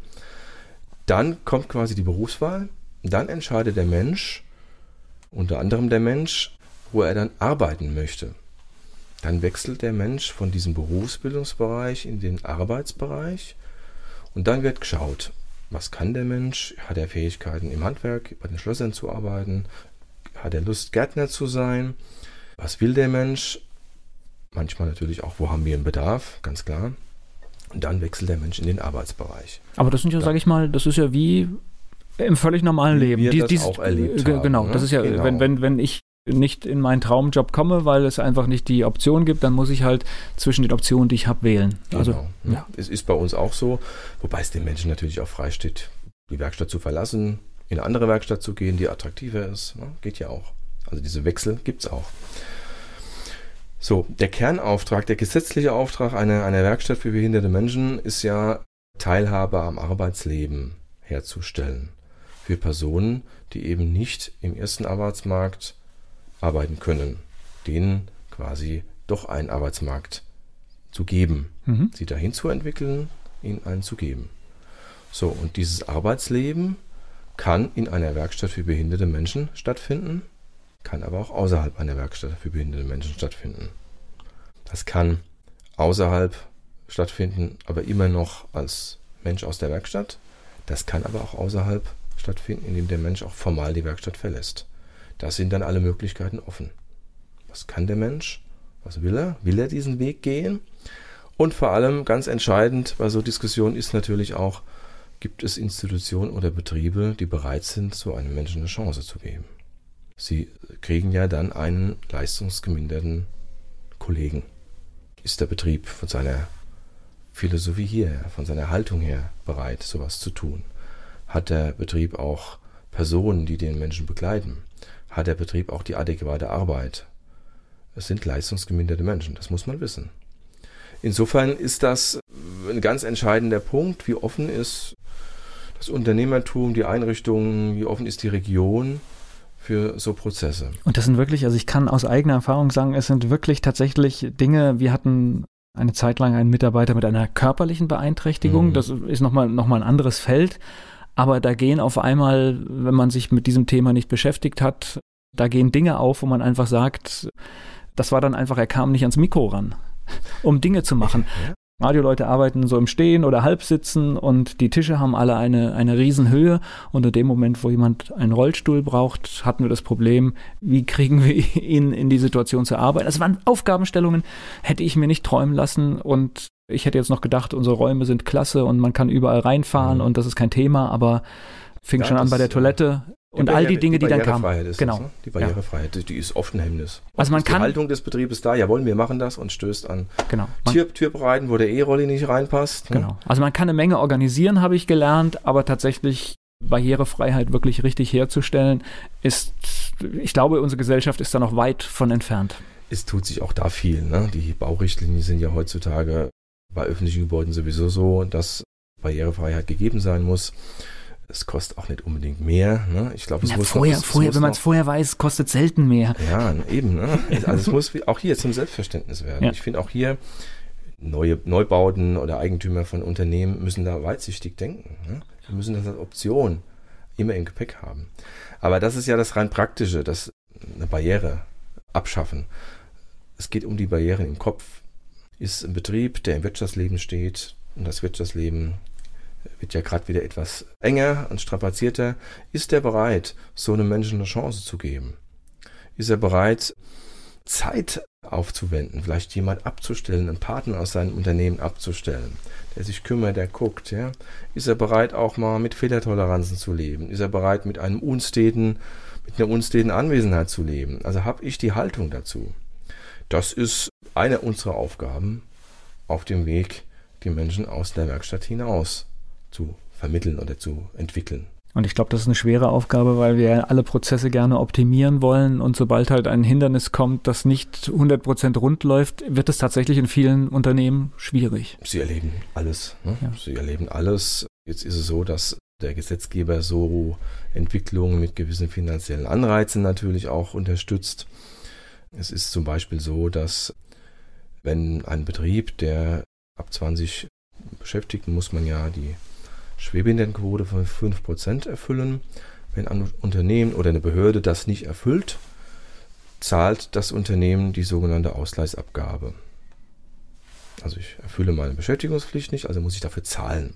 Dann kommt quasi die Berufswahl. Dann entscheidet der Mensch, unter anderem der Mensch, wo er dann arbeiten möchte. Dann wechselt der Mensch von diesem Berufsbildungsbereich in den Arbeitsbereich und dann wird geschaut, was kann der Mensch? Hat er Fähigkeiten im Handwerk, bei den Schlössern zu arbeiten? Hat er Lust, Gärtner zu sein? Was will der Mensch? Manchmal natürlich auch, wo haben wir einen Bedarf, ganz klar. Und dann wechselt der Mensch in den Arbeitsbereich. Aber das sind ja, sage ich mal, das ist ja wie im völlig normalen Leben. Wir Dies, das dies, auch erlebt äh, Genau, haben, das ist ja, genau. wenn, wenn, wenn ich nicht in meinen Traumjob komme, weil es einfach nicht die Option gibt, dann muss ich halt zwischen den Optionen, die ich habe, wählen. Also, genau. ja. Es ist bei uns auch so, wobei es den Menschen natürlich auch freisteht, die Werkstatt zu verlassen, in eine andere Werkstatt zu gehen, die attraktiver ist. Ne? Geht ja auch. Also diese Wechsel gibt es auch. So, der Kernauftrag, der gesetzliche Auftrag einer, einer Werkstatt für behinderte Menschen ist ja, Teilhabe am Arbeitsleben herzustellen. Für Personen, die eben nicht im ersten Arbeitsmarkt arbeiten können. Denen quasi doch einen Arbeitsmarkt zu geben. Mhm. Sie dahin zu entwickeln, ihnen einen zu geben. So, und dieses Arbeitsleben kann in einer Werkstatt für behinderte Menschen stattfinden kann aber auch außerhalb einer Werkstatt für behinderte Menschen stattfinden. Das kann außerhalb stattfinden, aber immer noch als Mensch aus der Werkstatt. Das kann aber auch außerhalb stattfinden, indem der Mensch auch formal die Werkstatt verlässt. Da sind dann alle Möglichkeiten offen. Was kann der Mensch? Was will er? Will er diesen Weg gehen? Und vor allem ganz entscheidend bei so Diskussionen ist natürlich auch, gibt es Institutionen oder Betriebe, die bereit sind, so einem Menschen eine Chance zu geben. Sie kriegen ja dann einen leistungsgeminderten Kollegen. Ist der Betrieb von seiner Philosophie her, von seiner Haltung her bereit, sowas zu tun? Hat der Betrieb auch Personen, die den Menschen begleiten? Hat der Betrieb auch die adäquate Arbeit? Es sind leistungsgeminderte Menschen, das muss man wissen. Insofern ist das ein ganz entscheidender Punkt, wie offen ist das Unternehmertum, die Einrichtungen, wie offen ist die Region für so Prozesse. Und das sind wirklich, also ich kann aus eigener Erfahrung sagen, es sind wirklich tatsächlich Dinge, wir hatten eine Zeit lang einen Mitarbeiter mit einer körperlichen Beeinträchtigung, mhm. das ist nochmal noch mal ein anderes Feld, aber da gehen auf einmal, wenn man sich mit diesem Thema nicht beschäftigt hat, da gehen Dinge auf, wo man einfach sagt, das war dann einfach, er kam nicht ans Mikro ran, (laughs) um Dinge zu machen. Ja. Radioleute arbeiten so im Stehen oder Halbsitzen und die Tische haben alle eine, eine Riesenhöhe. Und in dem Moment, wo jemand einen Rollstuhl braucht, hatten wir das Problem, wie kriegen wir (laughs) ihn in die Situation zu arbeiten. Das waren Aufgabenstellungen, hätte ich mir nicht träumen lassen. Und ich hätte jetzt noch gedacht, unsere Räume sind klasse und man kann überall reinfahren mhm. und das ist kein Thema, aber fing ja, schon an bei der Toilette. Und all die Dinge, die, die dann kamen. Ist genau. Das, ne? Die Barrierefreiheit, ja. die ist oft ein Hemmnis. Also man kann. Die Haltung des Betriebes da, jawohl, wir machen das und stößt an genau. Tür, Türbereiten, wo der E-Rolli nicht reinpasst. Ne? Genau. Also man kann eine Menge organisieren, habe ich gelernt, aber tatsächlich Barrierefreiheit wirklich richtig herzustellen, ist, ich glaube, unsere Gesellschaft ist da noch weit von entfernt. Es tut sich auch da viel. Ne? Die Baurichtlinien sind ja heutzutage bei öffentlichen Gebäuden sowieso so, dass Barrierefreiheit gegeben sein muss es kostet auch nicht unbedingt mehr. Ne? Ich glaube, es ja, muss vorher, noch, es, vorher, wenn man es vorher weiß, kostet selten mehr. Ja, eben. Ne? (laughs) Also es muss auch hier zum Selbstverständnis werden. Ja. Ich finde auch hier neue Neubauten oder Eigentümer von Unternehmen müssen da weitsichtig denken. Ne? Wir müssen das als Option immer im Gepäck haben. Aber das ist ja das rein praktische, das eine Barriere abschaffen. Es geht um die Barrieren im Kopf. Ist ein Betrieb, der im Wirtschaftsleben steht und das Wirtschaftsleben wird ja gerade wieder etwas enger und strapazierter. Ist er bereit, so einem Menschen eine Chance zu geben? Ist er bereit, Zeit aufzuwenden, vielleicht jemand abzustellen, einen Partner aus seinem Unternehmen abzustellen, der sich kümmert, der guckt, ja? Ist er bereit, auch mal mit Fehlertoleranzen zu leben? Ist er bereit, mit einem unsteten, mit einer unsteten Anwesenheit zu leben? Also habe ich die Haltung dazu. Das ist eine unserer Aufgaben auf dem Weg, die Menschen aus der Werkstatt hinaus zu vermitteln oder zu entwickeln. Und ich glaube, das ist eine schwere Aufgabe, weil wir alle Prozesse gerne optimieren wollen. Und sobald halt ein Hindernis kommt, das nicht 100% rund läuft, wird es tatsächlich in vielen Unternehmen schwierig. Sie erleben alles. Ne? Ja. Sie erleben alles. Jetzt ist es so, dass der Gesetzgeber so Entwicklungen mit gewissen finanziellen Anreizen natürlich auch unterstützt. Es ist zum Beispiel so, dass wenn ein Betrieb, der ab 20 Beschäftigten muss man ja die Schwerbehindertenquote von 5% erfüllen. Wenn ein Unternehmen oder eine Behörde das nicht erfüllt, zahlt das Unternehmen die sogenannte Ausgleichsabgabe. Also ich erfülle meine Beschäftigungspflicht nicht, also muss ich dafür zahlen.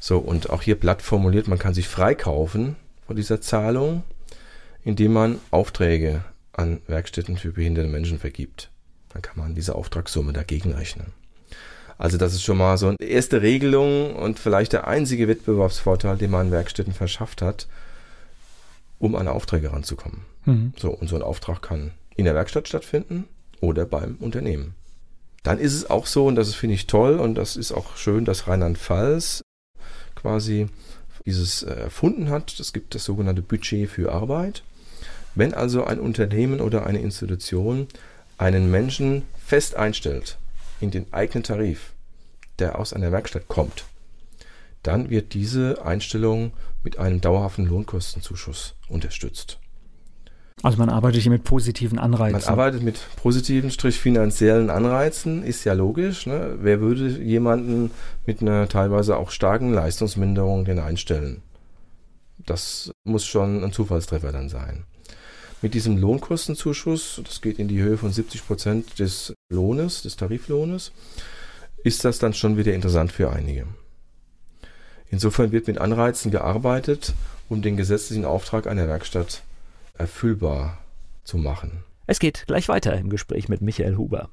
So, und auch hier platt formuliert, man kann sich freikaufen von dieser Zahlung, indem man Aufträge an Werkstätten für behinderte Menschen vergibt. Dann kann man diese Auftragssumme dagegen rechnen. Also das ist schon mal so eine erste Regelung und vielleicht der einzige Wettbewerbsvorteil, den man Werkstätten verschafft hat, um an Aufträge ranzukommen. Mhm. So, und so ein Auftrag kann in der Werkstatt stattfinden oder beim Unternehmen. Dann ist es auch so, und das finde ich toll, und das ist auch schön, dass Rheinland-Pfalz quasi dieses äh, erfunden hat. Es gibt das sogenannte Budget für Arbeit. Wenn also ein Unternehmen oder eine Institution einen Menschen fest einstellt, in den eigenen Tarif, der aus einer Werkstatt kommt, dann wird diese Einstellung mit einem dauerhaften Lohnkostenzuschuss unterstützt. Also man arbeitet hier mit positiven Anreizen. Man arbeitet mit positiven, strich finanziellen Anreizen, ist ja logisch. Ne? Wer würde jemanden mit einer teilweise auch starken Leistungsminderung denn einstellen? Das muss schon ein Zufallstreffer dann sein. Mit diesem Lohnkostenzuschuss, das geht in die Höhe von 70 Prozent des Lohnes, des Tariflohnes, ist das dann schon wieder interessant für einige. Insofern wird mit Anreizen gearbeitet, um den gesetzlichen Auftrag einer Werkstatt erfüllbar zu machen. Es geht gleich weiter im Gespräch mit Michael Huber.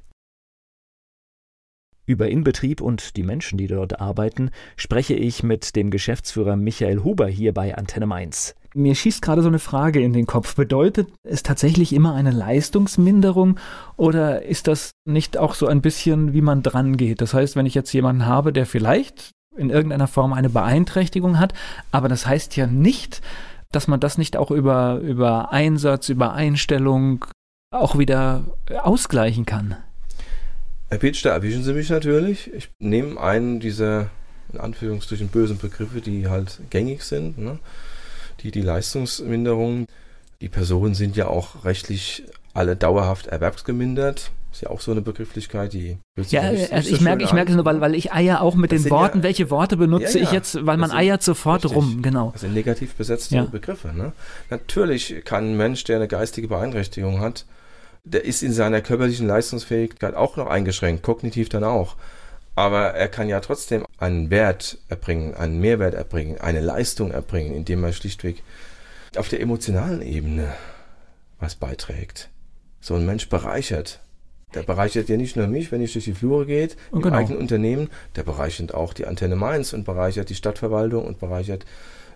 Über Inbetrieb und die Menschen, die dort arbeiten, spreche ich mit dem Geschäftsführer Michael Huber hier bei Antenne Mainz. Mir schießt gerade so eine Frage in den Kopf. Bedeutet es tatsächlich immer eine Leistungsminderung oder ist das nicht auch so ein bisschen, wie man dran geht? Das heißt, wenn ich jetzt jemanden habe, der vielleicht in irgendeiner Form eine Beeinträchtigung hat, aber das heißt ja nicht, dass man das nicht auch über, über Einsatz, über Einstellung auch wieder ausgleichen kann. Herr Pitsch, da erwischen Sie mich natürlich. Ich nehme einen dieser, in Anführungsstrichen, bösen Begriffe, die halt gängig sind. Ne? Die, die Leistungsminderung. Die Personen sind ja auch rechtlich alle dauerhaft erwerbsgemindert. Ist ja auch so eine Begrifflichkeit, die. Ja, nicht, also ich so merke, ich merke es nur, weil, weil ich eier auch mit das den Worten. Ja, welche Worte benutze ja, ja. ich jetzt? Weil man eiert sofort richtig. rum, genau. Das sind negativ besetzte Begriffe. Ne? Natürlich kann ein Mensch, der eine geistige Beeinträchtigung hat, der ist in seiner körperlichen Leistungsfähigkeit auch noch eingeschränkt, kognitiv dann auch. Aber er kann ja trotzdem einen Wert erbringen, einen Mehrwert erbringen, eine Leistung erbringen, indem er schlichtweg auf der emotionalen Ebene was beiträgt. So ein Mensch bereichert. Der bereichert ja nicht nur mich, wenn ich durch die Flure geht, im genau. eigenen Unternehmen, der bereichert auch die Antenne Mainz und bereichert die Stadtverwaltung und bereichert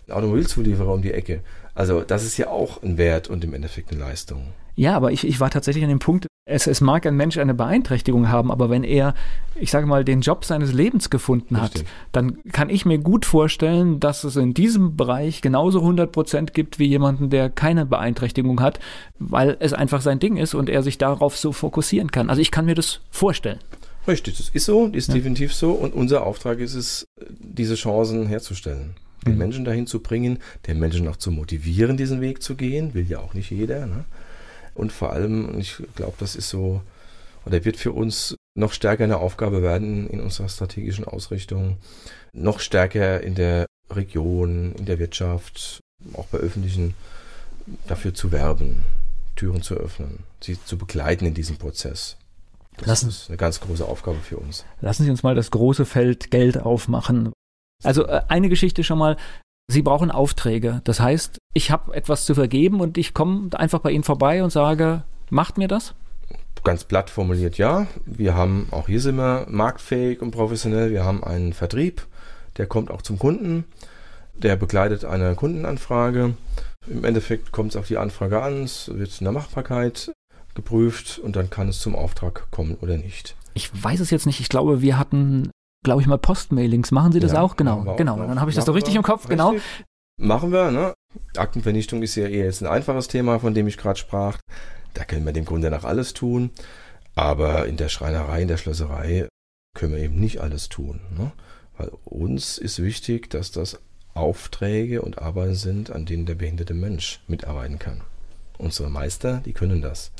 den Automobilzulieferer um die Ecke. Also das ist ja auch ein Wert und im Endeffekt eine Leistung. Ja, aber ich, ich war tatsächlich an dem Punkt, es, es mag ein Mensch eine Beeinträchtigung haben, aber wenn er, ich sage mal, den Job seines Lebens gefunden hat, Richtig. dann kann ich mir gut vorstellen, dass es in diesem Bereich genauso 100 Prozent gibt wie jemanden, der keine Beeinträchtigung hat, weil es einfach sein Ding ist und er sich darauf so fokussieren kann. Also ich kann mir das vorstellen. Richtig, das ist so, ist ja. definitiv so und unser Auftrag ist es, diese Chancen herzustellen den mhm. Menschen dahin zu bringen, den Menschen auch zu motivieren, diesen Weg zu gehen, will ja auch nicht jeder. Ne? Und vor allem, ich glaube, das ist so, oder wird für uns noch stärker eine Aufgabe werden in unserer strategischen Ausrichtung, noch stärker in der Region, in der Wirtschaft, auch bei öffentlichen, dafür zu werben, Türen zu öffnen, sie zu begleiten in diesem Prozess. Das lassen, ist eine ganz große Aufgabe für uns. Lassen Sie uns mal das große Feld Geld aufmachen. Also äh, eine Geschichte schon mal, Sie brauchen Aufträge. Das heißt, ich habe etwas zu vergeben und ich komme einfach bei Ihnen vorbei und sage, macht mir das? Ganz platt formuliert ja. Wir haben, auch hier sind wir marktfähig und professionell. Wir haben einen Vertrieb, der kommt auch zum Kunden. Der begleitet eine Kundenanfrage. Im Endeffekt kommt es auf die Anfrage an, es wird in der Machbarkeit geprüft und dann kann es zum Auftrag kommen oder nicht. Ich weiß es jetzt nicht. Ich glaube, wir hatten glaube ich mal, Postmailings. Machen Sie das ja, auch? Genau, genau. Dann habe ich das doch richtig im Kopf, genau. richtig. genau. Machen wir, ne? Aktenvernichtung ist ja eher jetzt ein einfaches Thema, von dem ich gerade sprach. Da können wir dem Grunde nach alles tun. Aber in der Schreinerei, in der Schlosserei können wir eben nicht alles tun. Ne? Weil uns ist wichtig, dass das Aufträge und Arbeiten sind, an denen der behinderte Mensch mitarbeiten kann. Unsere Meister, die können das.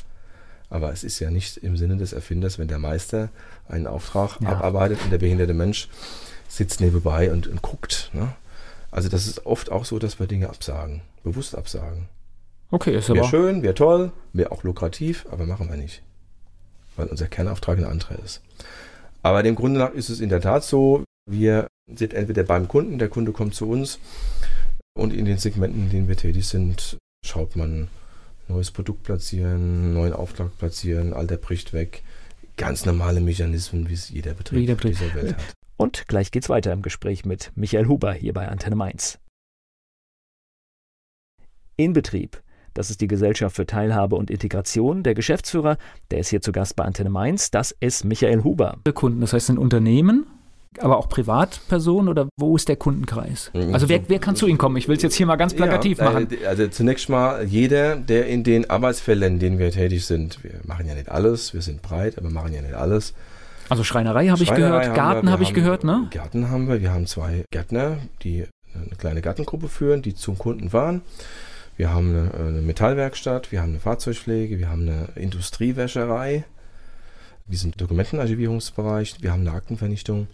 Aber es ist ja nicht im Sinne des Erfinders, wenn der Meister einen Auftrag ja. abarbeitet und der behinderte Mensch sitzt nebenbei und, und guckt. Ne? Also das ist oft auch so, dass wir Dinge absagen, bewusst absagen. Okay, ist aber... Wäre schön, wäre toll, wäre auch lukrativ, aber machen wir nicht. Weil unser Kernauftrag ein anderer ist. Aber dem Grunde nach ist es in der Tat so, wir sind entweder beim Kunden, der Kunde kommt zu uns und in den Segmenten, in denen wir tätig sind, schaut man neues Produkt platzieren, neuen Auftrag platzieren, alter bricht weg. Ganz normale Mechanismen, wie es jeder Betrieb jeder dieser Welt hat. Und gleich geht's weiter im Gespräch mit Michael Huber hier bei Antenne Mainz. In Betrieb. Das ist die Gesellschaft für Teilhabe und Integration. Der Geschäftsführer, der ist hier zu Gast bei Antenne Mainz, das ist Michael Huber. Kunden, das heißt ein Unternehmen, aber auch Privatpersonen oder wo ist der Kundenkreis? Also wer, wer kann zu Ihnen kommen? Ich will es jetzt hier mal ganz plakativ ja, machen. Also zunächst mal jeder, der in den Arbeitsfeldern, in denen wir tätig sind, wir machen ja nicht alles, wir sind breit, aber machen ja nicht alles. Also Schreinerei habe ich gehört, Garten habe ich gehört, ne? Garten haben wir, wir haben zwei Gärtner, die eine kleine Gartengruppe führen, die zum Kunden fahren. Wir haben eine, eine Metallwerkstatt, wir haben eine Fahrzeugpflege, wir haben eine Industriewäscherei, wir sind Dokumentenarchivierungsbereich, wir haben eine Aktenvernichtung.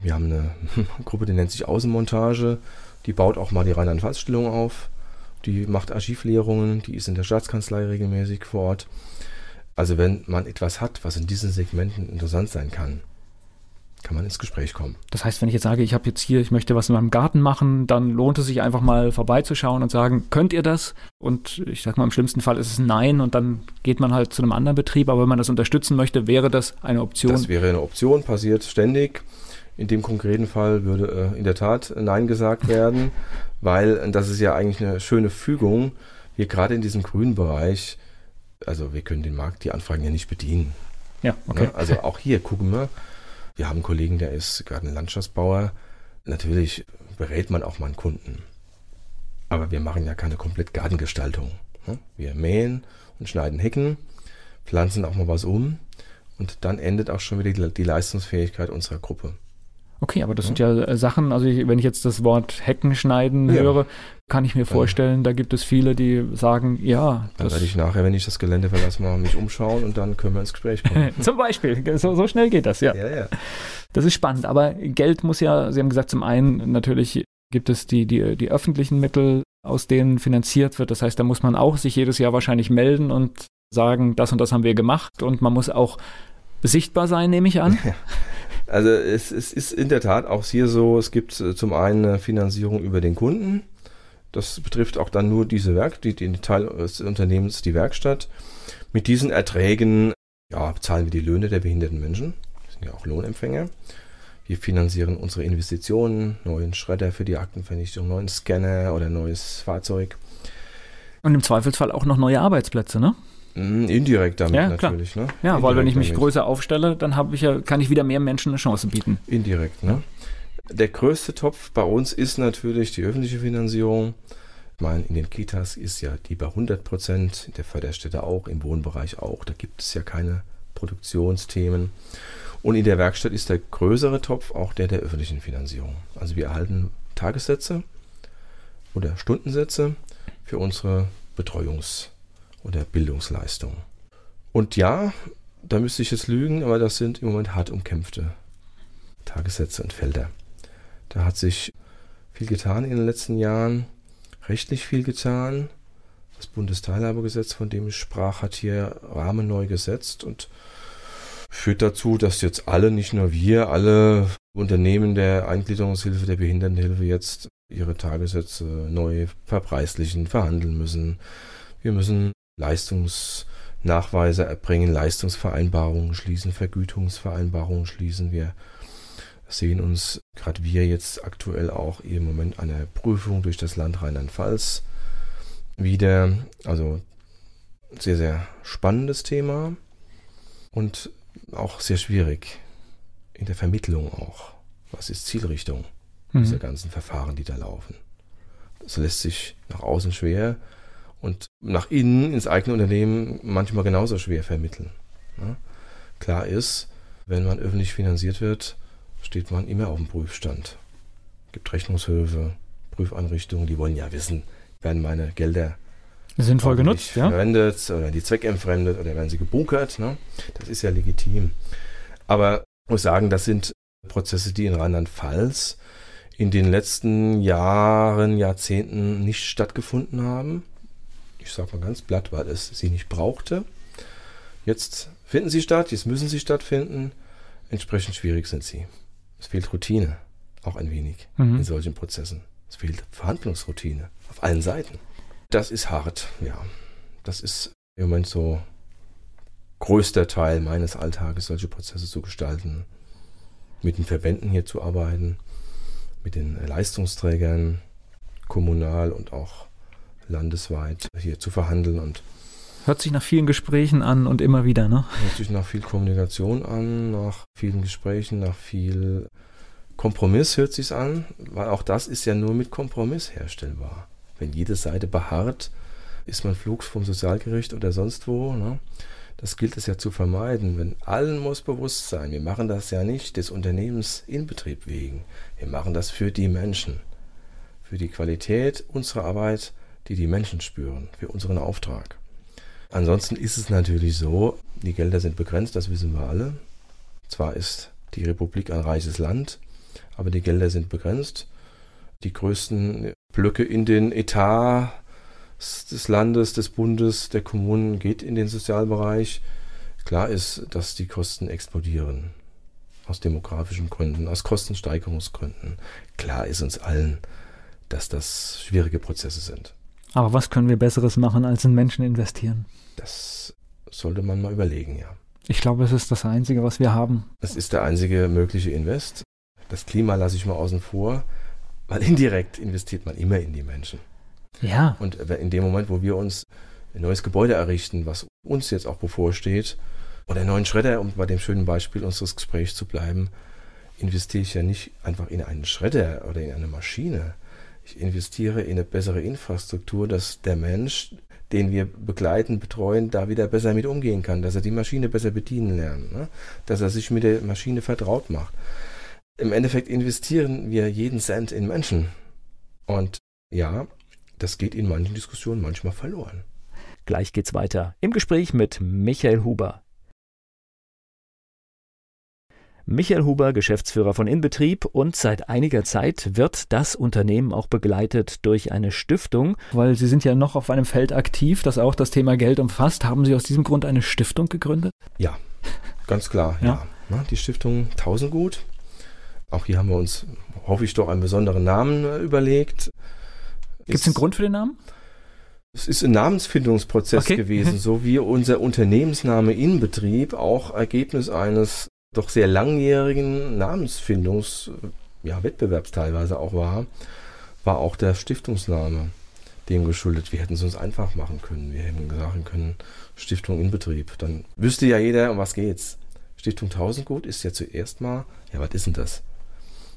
Wir haben eine (laughs) Gruppe, die nennt sich Außenmontage. Die baut auch mal die Rheinland-Pfalz-Stellung auf. Die macht Archivlehrungen. Die ist in der Staatskanzlei regelmäßig vor Ort. Also wenn man etwas hat, was in diesen Segmenten interessant sein kann, kann man ins Gespräch kommen. Das heißt, wenn ich jetzt sage, ich habe jetzt hier, ich möchte was in meinem Garten machen, dann lohnt es sich einfach mal vorbeizuschauen und sagen, könnt ihr das? Und ich sag mal, im schlimmsten Fall ist es ein Nein und dann geht man halt zu einem anderen Betrieb. Aber wenn man das unterstützen möchte, wäre das eine Option. Das wäre eine Option, passiert ständig. In dem konkreten Fall würde äh, in der Tat Nein gesagt werden, (laughs) weil das ist ja eigentlich eine schöne Fügung. Wir gerade in diesem grünen Bereich, also wir können den Markt, die Anfragen ja nicht bedienen. Ja, okay. Ne? Also auch hier gucken wir, wir haben einen Kollegen, der ist gerade ein Landschaftsbauer. Natürlich berät man auch mal einen Kunden. Aber wir machen ja keine komplett Gartengestaltung. Ne? Wir mähen und schneiden Hecken, pflanzen auch mal was um und dann endet auch schon wieder die, Leistungsfähigkeit unserer Gruppe. Okay, aber das sind ja äh, Sachen, also ich, wenn ich jetzt das Wort Hecken schneiden ja. höre, kann ich mir vorstellen, da gibt es viele, die sagen, ja. Dann werde ich nachher, wenn ich das Gelände verlasse, mal mich umschauen und dann können wir ins Gespräch kommen. (laughs) zum Beispiel, so, so, schnell geht das, ja. Ja, ja. Das ist spannend, aber Geld muss ja, Sie haben gesagt, zum einen natürlich gibt es die, die, die öffentlichen Mittel, aus denen finanziert wird. Das heißt, da muss man auch sich jedes Jahr wahrscheinlich melden und sagen, das und das haben wir gemacht und man muss auch sichtbar sein, nehme ich an. (laughs) Also es, es ist in der Tat auch hier so, es gibt äh, zum einen eine Finanzierung über den Kunden. Das betrifft auch dann nur diese Werk, die, den Teil des Unternehmens, die Werkstatt. Mit diesen Erträgen ja, zahlen wir die Löhne der behinderten Menschen. Wir sind ja auch Lohnempfänger. Wir finanzieren unsere Investitionen, neuen Schredder für die Aktenvernichtung, neuen Scanner oder neues Fahrzeug. Und im Zweifelsfall auch noch neue Arbeitsplätze, ne? Mhm, indirekt damit ja, natürlich. Ne? Ja, Indirekt weil wenn ich mich damit. größer aufstelle, dann habe ich ja, kann ich wieder mehr Menschen eine Chance bieten. Indirekt, ne? Der größte Topf bei uns ist natürlich die öffentliche Finanzierung. Ich meine, in den Kitas ist ja die bei 100 Prozent, in der Förderstätte auch, im Wohnbereich auch. Da gibt es ja keine Produktionsthemen. Und in der Werkstatt ist der größere Topf auch der der öffentlichen Finanzierung. Also wir erhalten Tagessätze oder Stundensätze für unsere Betreuungs- oder Bildungsleistung. Und ja, da müsste ich jetzt lügen, aber das sind im Moment hart umkämpfte Tagessätze und Felder. Da hat sich viel getan in den letzten Jahren, rechtlich viel getan. Das Bundesteilhabegesetz, von dem ich sprach, hat hier Rahmen neu gesetzt und führt dazu, dass jetzt alle, nicht nur wir, alle Unternehmen der Eingliederungshilfe, der Behindertenhilfe jetzt ihre Tagessätze neu verpreislichen, verhandeln müssen. Wir müssen Leistungsnachweise erbringen, Leistungsvereinbarungen schließen, Vergütungsvereinbarungen schließen. Wir sehen uns, gerade wir jetzt aktuell auch im Moment einer Prüfung durch das Land Rheinland-Pfalz wieder. Also sehr, sehr spannendes Thema und auch sehr schwierig in der Vermittlung auch. Was ist Zielrichtung mhm. dieser ganzen Verfahren, die da laufen? Das lässt sich nach außen schwer und nach innen ins eigene Unternehmen manchmal genauso schwer vermitteln. Ja? Klar ist, wenn man öffentlich finanziert wird, steht man immer auf dem Prüfstand. Es gibt Rechnungshöfe, Prüfeinrichtungen, die wollen ja wissen, werden meine Gelder sinnvoll genutzt, ja? verwendet oder die zweckentfremdet oder werden sie gebunkert. Ne? Das ist ja legitim. Aber ich muss sagen, das sind Prozesse, die in Rheinland-Pfalz in den letzten Jahren, Jahrzehnten nicht stattgefunden haben ich sage mal ganz platt, weil es sie nicht brauchte. Jetzt finden sie statt, jetzt müssen sie stattfinden. Entsprechend schwierig sind sie. Es fehlt Routine, auch ein wenig mhm. in solchen Prozessen. Es fehlt Verhandlungsroutine auf allen Seiten. Das ist hart, ja. Das ist im Moment so größter Teil meines Alltages, solche Prozesse zu gestalten, mit den Verbänden hier zu arbeiten, mit den Leistungsträgern, kommunal und auch landesweit hier zu verhandeln und Hört sich nach vielen Gesprächen an und immer wieder, ne? Hört sich nach viel Kommunikation an, nach vielen Gesprächen, nach viel Kompromiss hört sich an, weil auch das ist ja nur mit Kompromiss herstellbar. Wenn jede Seite beharrt, ist man flugs vom Sozialgericht oder sonst wo. Ne? Das gilt es ja zu vermeiden. Wenn allen muss bewusst sein, wir machen das ja nicht des Unternehmens in Betrieb wegen. Wir machen das für die Menschen, für die Qualität unserer Arbeit die die Menschen spüren, für unseren Auftrag. Ansonsten ist es natürlich so, die Gelder sind begrenzt, das wissen wir alle. Zwar ist die Republik ein reiches Land, aber die Gelder sind begrenzt. Die größten Blöcke in den Etat des Landes, des Bundes, der Kommunen geht in den Sozialbereich. Klar ist, dass die Kosten explodieren. aus demografischen Gründen, aus Kostensteigerungsgründen. Klar ist uns allen, dass das schwierige Prozesse sind. Aber was können wir Besseres machen, als in Menschen investieren? Das sollte man mal überlegen, ja. Ich glaube, es ist das Einzige, was wir haben. Es ist der einzige mögliche Invest. Das Klima lasse ich mal außen vor, weil (laughs) indirekt investiert man immer in die Menschen. Ja. Und in dem Moment, wo wir uns ein neues Gebäude errichten, was uns jetzt auch bevorsteht, oder einen neuen Schredder, um bei dem schönen Beispiel unseres Gesprächs zu bleiben, investiere ich ja nicht einfach in einen Schredder oder in eine Maschine. Ich investiere in eine bessere Infrastruktur, dass der Mensch, den wir begleiten, betreuen, da wieder besser mit umgehen kann, dass er die Maschine besser bedienen lernt, ne? dass er sich mit der Maschine vertraut macht. Im Endeffekt investieren wir jeden Cent in Menschen. Und ja, das geht in manchen Diskussionen manchmal verloren. Gleich geht's weiter im Gespräch mit Michael Huber. Michael Huber, Geschäftsführer von Inbetrieb und seit einiger Zeit wird das Unternehmen auch begleitet durch eine Stiftung. Weil Sie sind ja noch auf einem Feld aktiv, das auch das Thema Geld umfasst. Haben Sie aus diesem Grund eine Stiftung gegründet? Ja, ganz klar, ja. ja. Die Stiftung Tausendgut. Auch hier haben wir uns, hoffe ich, doch einen besonderen Namen äh, überlegt. Gibt es einen Grund für den Namen? Es ist ein Namensfindungsprozess okay. gewesen, so wie unser Unternehmensname Inbetrieb auch Ergebnis eines doch sehr langjährigen Namensfindungswettbewerbs ja, teilweise auch war, war auch der Stiftungsname dem geschuldet. Wir hätten es uns einfach machen können. Wir hätten sagen können, Stiftung in Betrieb. Dann wüsste ja jeder, um was geht's. Stiftung Tausendgut ist ja zuerst mal, ja, was ist denn das?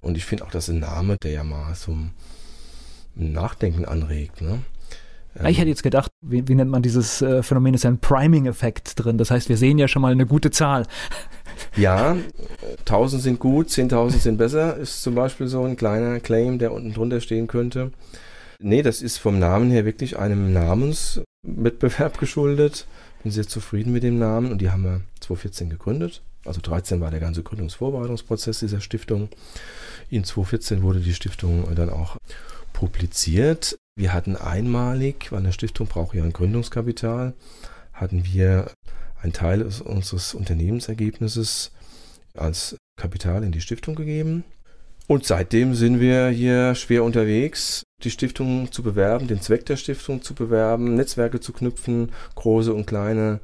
Und ich finde auch, das ist ein Name, der ja mal zum Nachdenken anregt. Ne? Ich hätte jetzt gedacht, wie, wie nennt man dieses äh, Phänomen, ist ein Priming-Effekt drin. Das heißt, wir sehen ja schon mal eine gute Zahl. (laughs) Ja, 1000 sind gut, 10.000 sind besser, ist zum Beispiel so ein kleiner Claim, der unten drunter stehen könnte. Nee, das ist vom Namen her wirklich einem Namenswettbewerb geschuldet. Bin sehr zufrieden mit dem Namen und die haben wir 2014 gegründet. Also 2013 war der ganze Gründungsvorbereitungsprozess dieser Stiftung. In 2014 wurde die Stiftung dann auch publiziert. Wir hatten einmalig, weil eine Stiftung braucht ja ein Gründungskapital, hatten wir einen Teil unseres Unternehmensergebnisses als Kapital in die Stiftung gegeben. Und seitdem sind wir hier schwer unterwegs, die Stiftung zu bewerben, den Zweck der Stiftung zu bewerben, Netzwerke zu knüpfen, große und kleine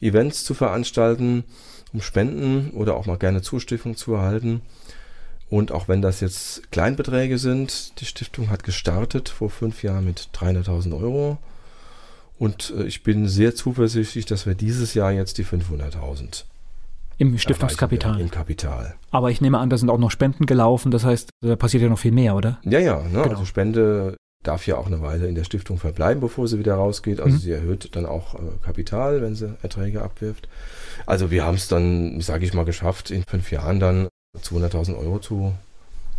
Events zu veranstalten, um Spenden oder auch mal gerne Zustimmung zu erhalten. Und auch wenn das jetzt Kleinbeträge sind, die Stiftung hat gestartet vor fünf Jahren mit 300.000 Euro und äh, ich bin sehr zuversichtlich, dass wir dieses Jahr jetzt die 500.000 im Stiftungskapital. Im Kapital. Aber ich nehme an, da sind auch noch Spenden gelaufen. Das heißt, da passiert ja noch viel mehr, oder? Ja, ja. Ne? Genau. Also Spende darf ja auch eine Weile in der Stiftung verbleiben, bevor sie wieder rausgeht. Also mhm. sie erhöht dann auch äh, Kapital, wenn sie Erträge abwirft. Also wir haben es dann, sage ich mal, geschafft, in fünf Jahren dann 200.000 Euro zu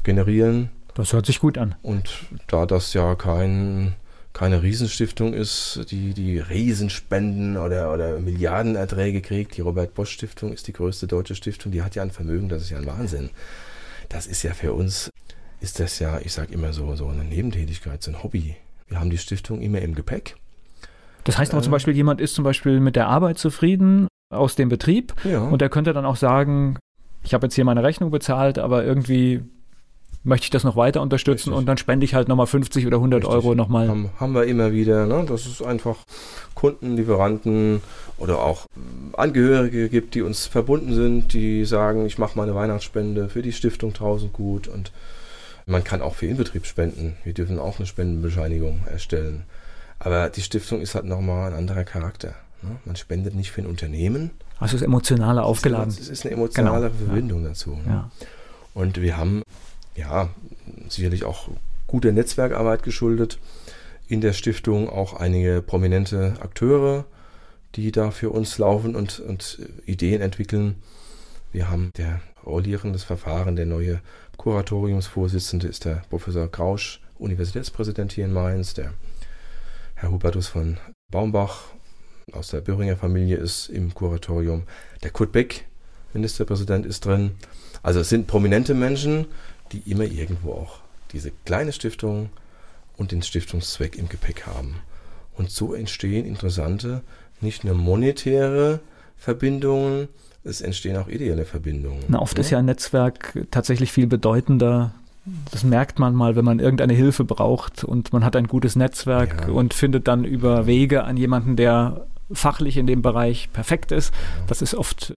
generieren. Das hört sich gut an. Und da das ja kein keine Riesenstiftung ist, die die Riesenspenden oder, oder Milliardenerträge kriegt. Die Robert Bosch Stiftung ist die größte deutsche Stiftung. Die hat ja ein Vermögen, das ist ja ein Wahnsinn. Das ist ja für uns, ist das ja, ich sage immer so, so eine Nebentätigkeit, so ein Hobby. Wir haben die Stiftung immer im Gepäck. Das heißt aber äh, zum Beispiel, jemand ist zum Beispiel mit der Arbeit zufrieden aus dem Betrieb ja. und der könnte dann auch sagen, ich habe jetzt hier meine Rechnung bezahlt, aber irgendwie möchte ich das noch weiter unterstützen Richtig. und dann spende ich halt nochmal 50 oder 100 Richtig. Euro nochmal. Haben, haben wir immer wieder, ne? dass es einfach Kunden, Lieferanten oder auch Angehörige gibt, die uns verbunden sind, die sagen, ich mache meine Weihnachtsspende für die Stiftung 1000 gut und man kann auch für Inbetrieb spenden. Wir dürfen auch eine Spendenbescheinigung erstellen. Aber die Stiftung ist halt nochmal ein anderer Charakter. Ne? Man spendet nicht für ein Unternehmen. Also es ist emotionaler aufgeladen. Es ist eine emotionale genau. Verbindung ja. dazu. Ne? Ja. Und wir haben ja, sicherlich auch gute Netzwerkarbeit geschuldet. In der Stiftung auch einige prominente Akteure, die da für uns laufen und, und Ideen entwickeln. Wir haben der rollierendes Verfahren, der neue Kuratoriumsvorsitzende ist der Professor Krausch, Universitätspräsident hier in Mainz. Der Herr Hubertus von Baumbach aus der Böhringer Familie ist im Kuratorium. Der Kurt Beck, Ministerpräsident, ist drin. Also es sind prominente Menschen, die immer irgendwo auch diese kleine Stiftung und den Stiftungszweck im Gepäck haben. Und so entstehen interessante, nicht nur monetäre Verbindungen, es entstehen auch ideelle Verbindungen. Na, oft ja? ist ja ein Netzwerk tatsächlich viel bedeutender. Das merkt man mal, wenn man irgendeine Hilfe braucht und man hat ein gutes Netzwerk ja. und findet dann über Wege an jemanden, der fachlich in dem Bereich perfekt ist. Das ist oft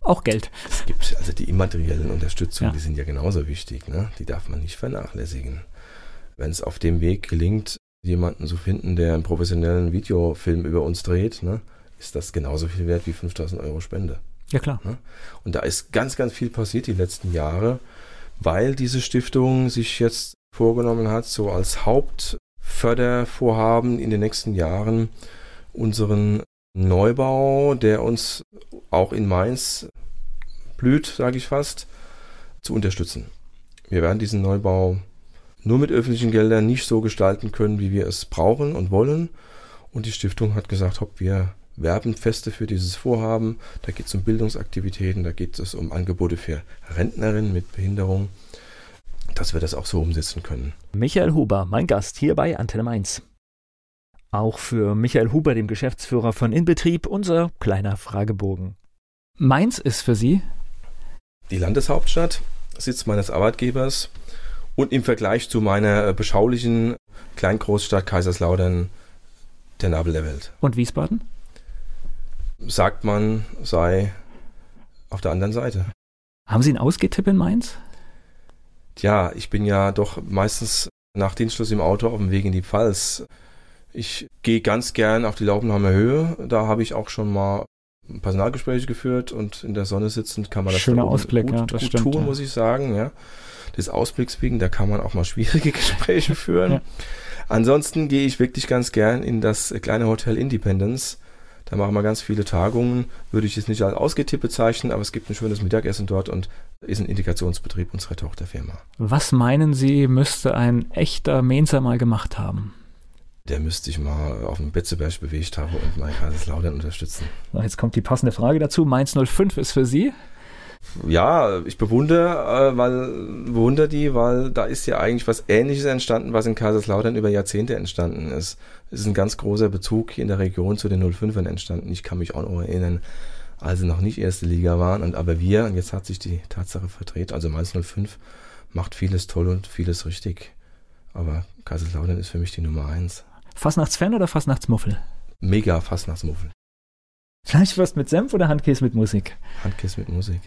auch Geld. Es gibt also die immateriellen Unterstützungen, ja. die sind ja genauso wichtig. Ne? Die darf man nicht vernachlässigen. Wenn es auf dem Weg gelingt, jemanden zu finden, der einen professionellen Videofilm über uns dreht, ne, ist das genauso viel wert wie 5000 Euro Spende. Ja, klar. Ne? Und da ist ganz, ganz viel passiert die letzten Jahre, weil diese Stiftung sich jetzt vorgenommen hat, so als Hauptfördervorhaben in den nächsten Jahren unseren Neubau, der uns auch in Mainz blüht, sage ich fast, zu unterstützen. Wir werden diesen Neubau nur mit öffentlichen Geldern nicht so gestalten können, wie wir es brauchen und wollen. Und die Stiftung hat gesagt, hopp, wir werben feste für dieses Vorhaben. Da geht es um Bildungsaktivitäten, da geht es um Angebote für Rentnerinnen mit Behinderung, dass wir das auch so umsetzen können. Michael Huber, mein Gast hier bei Antenne Mainz. Auch für Michael Huber, dem Geschäftsführer von Inbetrieb, unser kleiner Fragebogen. Mainz ist für Sie? Die Landeshauptstadt, Sitz meines Arbeitgebers und im Vergleich zu meiner beschaulichen Kleingroßstadt Kaiserslautern der Nabel der Welt. Und Wiesbaden? Sagt man, sei auf der anderen Seite. Haben Sie einen Ausgehtipp in Mainz? Tja, ich bin ja doch meistens nach Dienstschluss im Auto auf dem Weg in die Pfalz. Ich gehe ganz gern auf die Laubenheimer Höhe. Da habe ich auch schon mal Personalgespräche geführt und in der Sonne sitzend kann man das Schöner Ausblick, gut, ja, das gut stimmt, tun, ja. muss ich sagen. Ja. Des Ausblicks wegen, da kann man auch mal schwierige (laughs) Gespräche (laughs) führen. Ja. Ansonsten gehe ich wirklich ganz gern in das kleine Hotel Independence. Da machen wir ganz viele Tagungen. Würde ich jetzt nicht als ausgetippt bezeichnen, aber es gibt ein schönes Mittagessen dort und ist ein Integrationsbetrieb unserer Tochterfirma. Was meinen Sie, müsste ein echter Mainzer mal gemacht haben? Der müsste sich mal auf dem Betzeberg bewegt haben und mal Kaiserslautern unterstützen. Jetzt kommt die passende Frage dazu. Mainz 05 ist für Sie? Ja, ich bewundere, äh, weil, bewundere die, weil da ist ja eigentlich was Ähnliches entstanden, was in Kaiserslautern über Jahrzehnte entstanden ist. Es ist ein ganz großer Bezug in der Region zu den 05ern entstanden. Ich kann mich auch noch erinnern, als sie noch nicht erste Liga waren. Und aber wir, und jetzt hat sich die Tatsache verdreht, also Mainz 05 macht vieles toll und vieles richtig. Aber Kaiserslautern ist für mich die Nummer eins. Fastnachtsfan oder Fastnachtsmuffel? Mega Fastnachtsmuffel. Fleischwurst mit Senf oder Handkäse mit Musik? Handkäse mit Musik.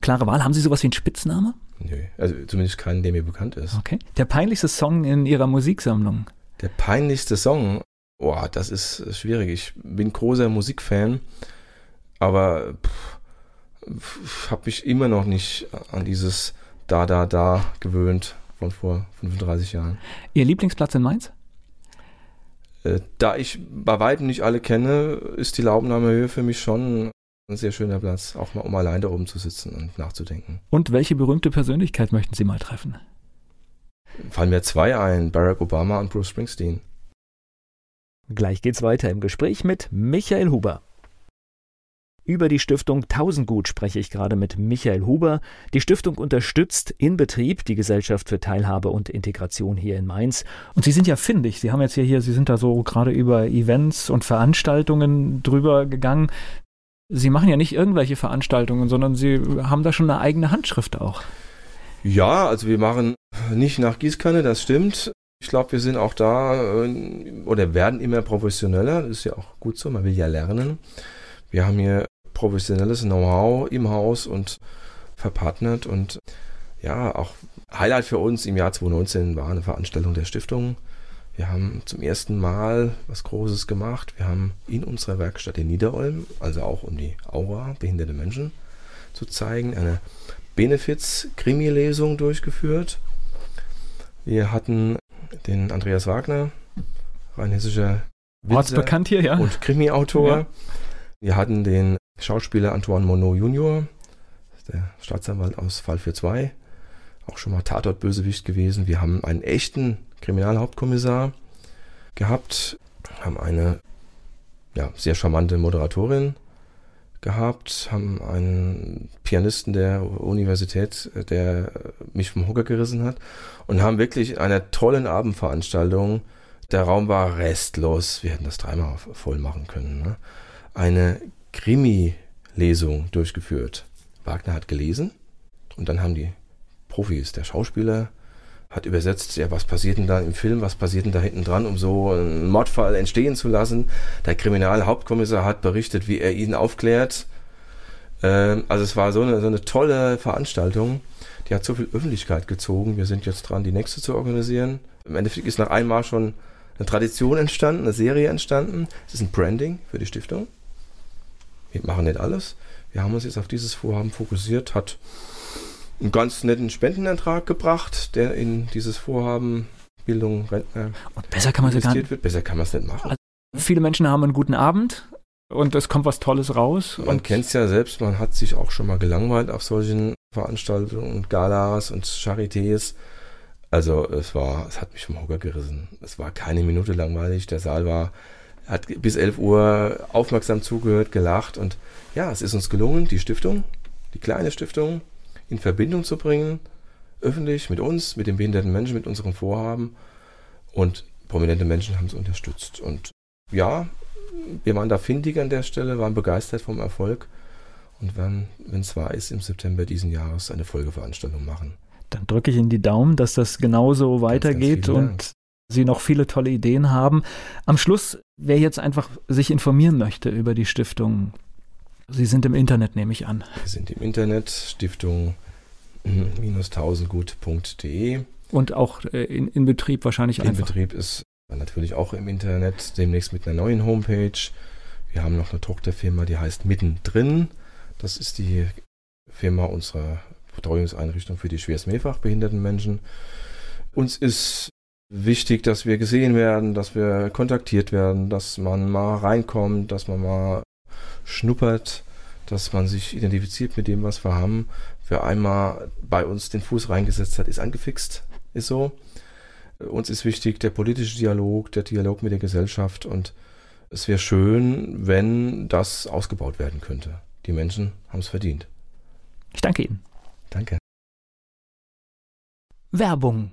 Klare Wahl. Haben Sie sowas wie einen Spitzname? Nö, also zumindest keinen, der mir bekannt ist. Okay. Der peinlichste Song in Ihrer Musiksammlung? Der peinlichste Song? Boah, das ist schwierig. Ich bin großer Musikfan, aber habe mich immer noch nicht an dieses Da, Da, Da gewöhnt von vor 35 Jahren. Ihr Lieblingsplatz in Mainz? Äh, da ich bei weitem nicht alle kenne, ist die Laubenheimer für mich schon ein sehr schöner Platz, auch mal um allein da oben zu sitzen und nachzudenken. Und welche berühmte Persönlichkeit möchten Sie mal treffen? Fallen mir zwei ein, Barack Obama und Bruce Springsteen. Gleich geht's weiter im Gespräch mit Michael Huber. Über die Stiftung Tausendgut spreche ich gerade mit Michael Huber. Die Stiftung unterstützt in Betrieb die Gesellschaft für Teilhabe und Integration hier in Mainz. Und Sie sind ja findig. Sie haben jetzt hier, hier Sie sind da so gerade über Events und Veranstaltungen drüber gegangen. Sie machen ja nicht irgendwelche Veranstaltungen, sondern Sie haben da schon eine eigene Handschrift auch. Ja, also wir machen nicht nach Gießkanne, das stimmt. Ich glaube, wir sind auch da äh, oder werden immer professioneller. Das ist ja auch gut so, man will ja lernen. Wir haben hier professionelles Know-how im Haus und verpartnert und ja, auch Highlight für uns im Jahr 2019 war eine Veranstaltung der Stiftung. Wir haben zum ersten Mal was Großes gemacht. Wir haben in unserer Werkstatt in Niederolm, also auch um die Aura behinderte Menschen zu zeigen, eine Benefiz-Krimi-Lesung durchgeführt. Wir hatten den Andreas Wagner, rheinhessischer Ortsbekannt hier, ja. und Krimi-Autor. Ja. Wir hatten den Schauspieler Antoine Monod Junior, der Staatsanwalt aus Fall 42, auch schon mal Tatort-Bösewicht gewesen. Wir haben einen echten Kriminalhauptkommissar gehabt, haben eine ja, sehr charmante Moderatorin gehabt, haben einen Pianisten der Universität, der mich vom Hocker gerissen hat und haben wirklich in einer tollen Abendveranstaltung, der Raum war restlos, wir hätten das dreimal voll machen können, ne? Eine Krimi-Lesung durchgeführt. Wagner hat gelesen und dann haben die Profis, der Schauspieler, hat übersetzt, ja, was passiert denn da im Film, was passiert denn da hinten dran, um so einen Mordfall entstehen zu lassen. Der Kriminalhauptkommissar hat berichtet, wie er ihn aufklärt. Ähm, also es war so eine, so eine tolle Veranstaltung. Die hat so viel Öffentlichkeit gezogen. Wir sind jetzt dran, die nächste zu organisieren. Im Endeffekt ist nach einmal schon eine Tradition entstanden, eine Serie entstanden. Es ist ein Branding für die Stiftung. Wir machen nicht alles. Wir haben uns jetzt auf dieses Vorhaben fokussiert, hat einen ganz netten Spendenantrag gebracht, der in dieses Vorhaben Bildung, Rentner Und besser kann man es gar nicht. wird. Besser kann man es nicht machen. Also, viele Menschen haben einen guten Abend und es kommt was Tolles raus. Man kennt es ja selbst, man hat sich auch schon mal gelangweilt auf solchen Veranstaltungen und Galas und Charités. Also es war, es hat mich vom Hocker gerissen. Es war keine Minute langweilig. Der Saal war, hat bis 11 Uhr aufmerksam zugehört, gelacht und ja, es ist uns gelungen, die Stiftung, die kleine Stiftung, in Verbindung zu bringen, öffentlich mit uns, mit den behinderten Menschen, mit unserem Vorhaben. Und prominente Menschen haben es unterstützt. Und ja, wir waren da findig an der Stelle, waren begeistert vom Erfolg und werden, wenn es wahr ist, im September diesen Jahres eine Folgeveranstaltung machen. Dann drücke ich Ihnen die Daumen, dass das genauso weitergeht ganz, ganz und Sie noch viele tolle Ideen haben. Am Schluss, wer jetzt einfach sich informieren möchte über die Stiftung, Sie sind im Internet, nehme ich an. Wir sind im Internet, Stiftung-tausendgut.de. Und auch äh, in, in, Betrieb wahrscheinlich in einfach. In Betrieb ist natürlich auch im Internet, demnächst mit einer neuen Homepage. Wir haben noch eine Tochterfirma, die heißt Mittendrin. Das ist die Firma unserer Betreuungseinrichtung für die schwerst mehrfach behinderten Menschen. Uns ist wichtig, dass wir gesehen werden, dass wir kontaktiert werden, dass man mal reinkommt, dass man mal schnuppert, dass man sich identifiziert mit dem, was wir haben. Wer einmal bei uns den Fuß reingesetzt hat, ist angefixt, ist so. Uns ist wichtig der politische Dialog, der Dialog mit der Gesellschaft und es wäre schön, wenn das ausgebaut werden könnte. Die Menschen haben es verdient. Ich danke Ihnen. Danke. Werbung.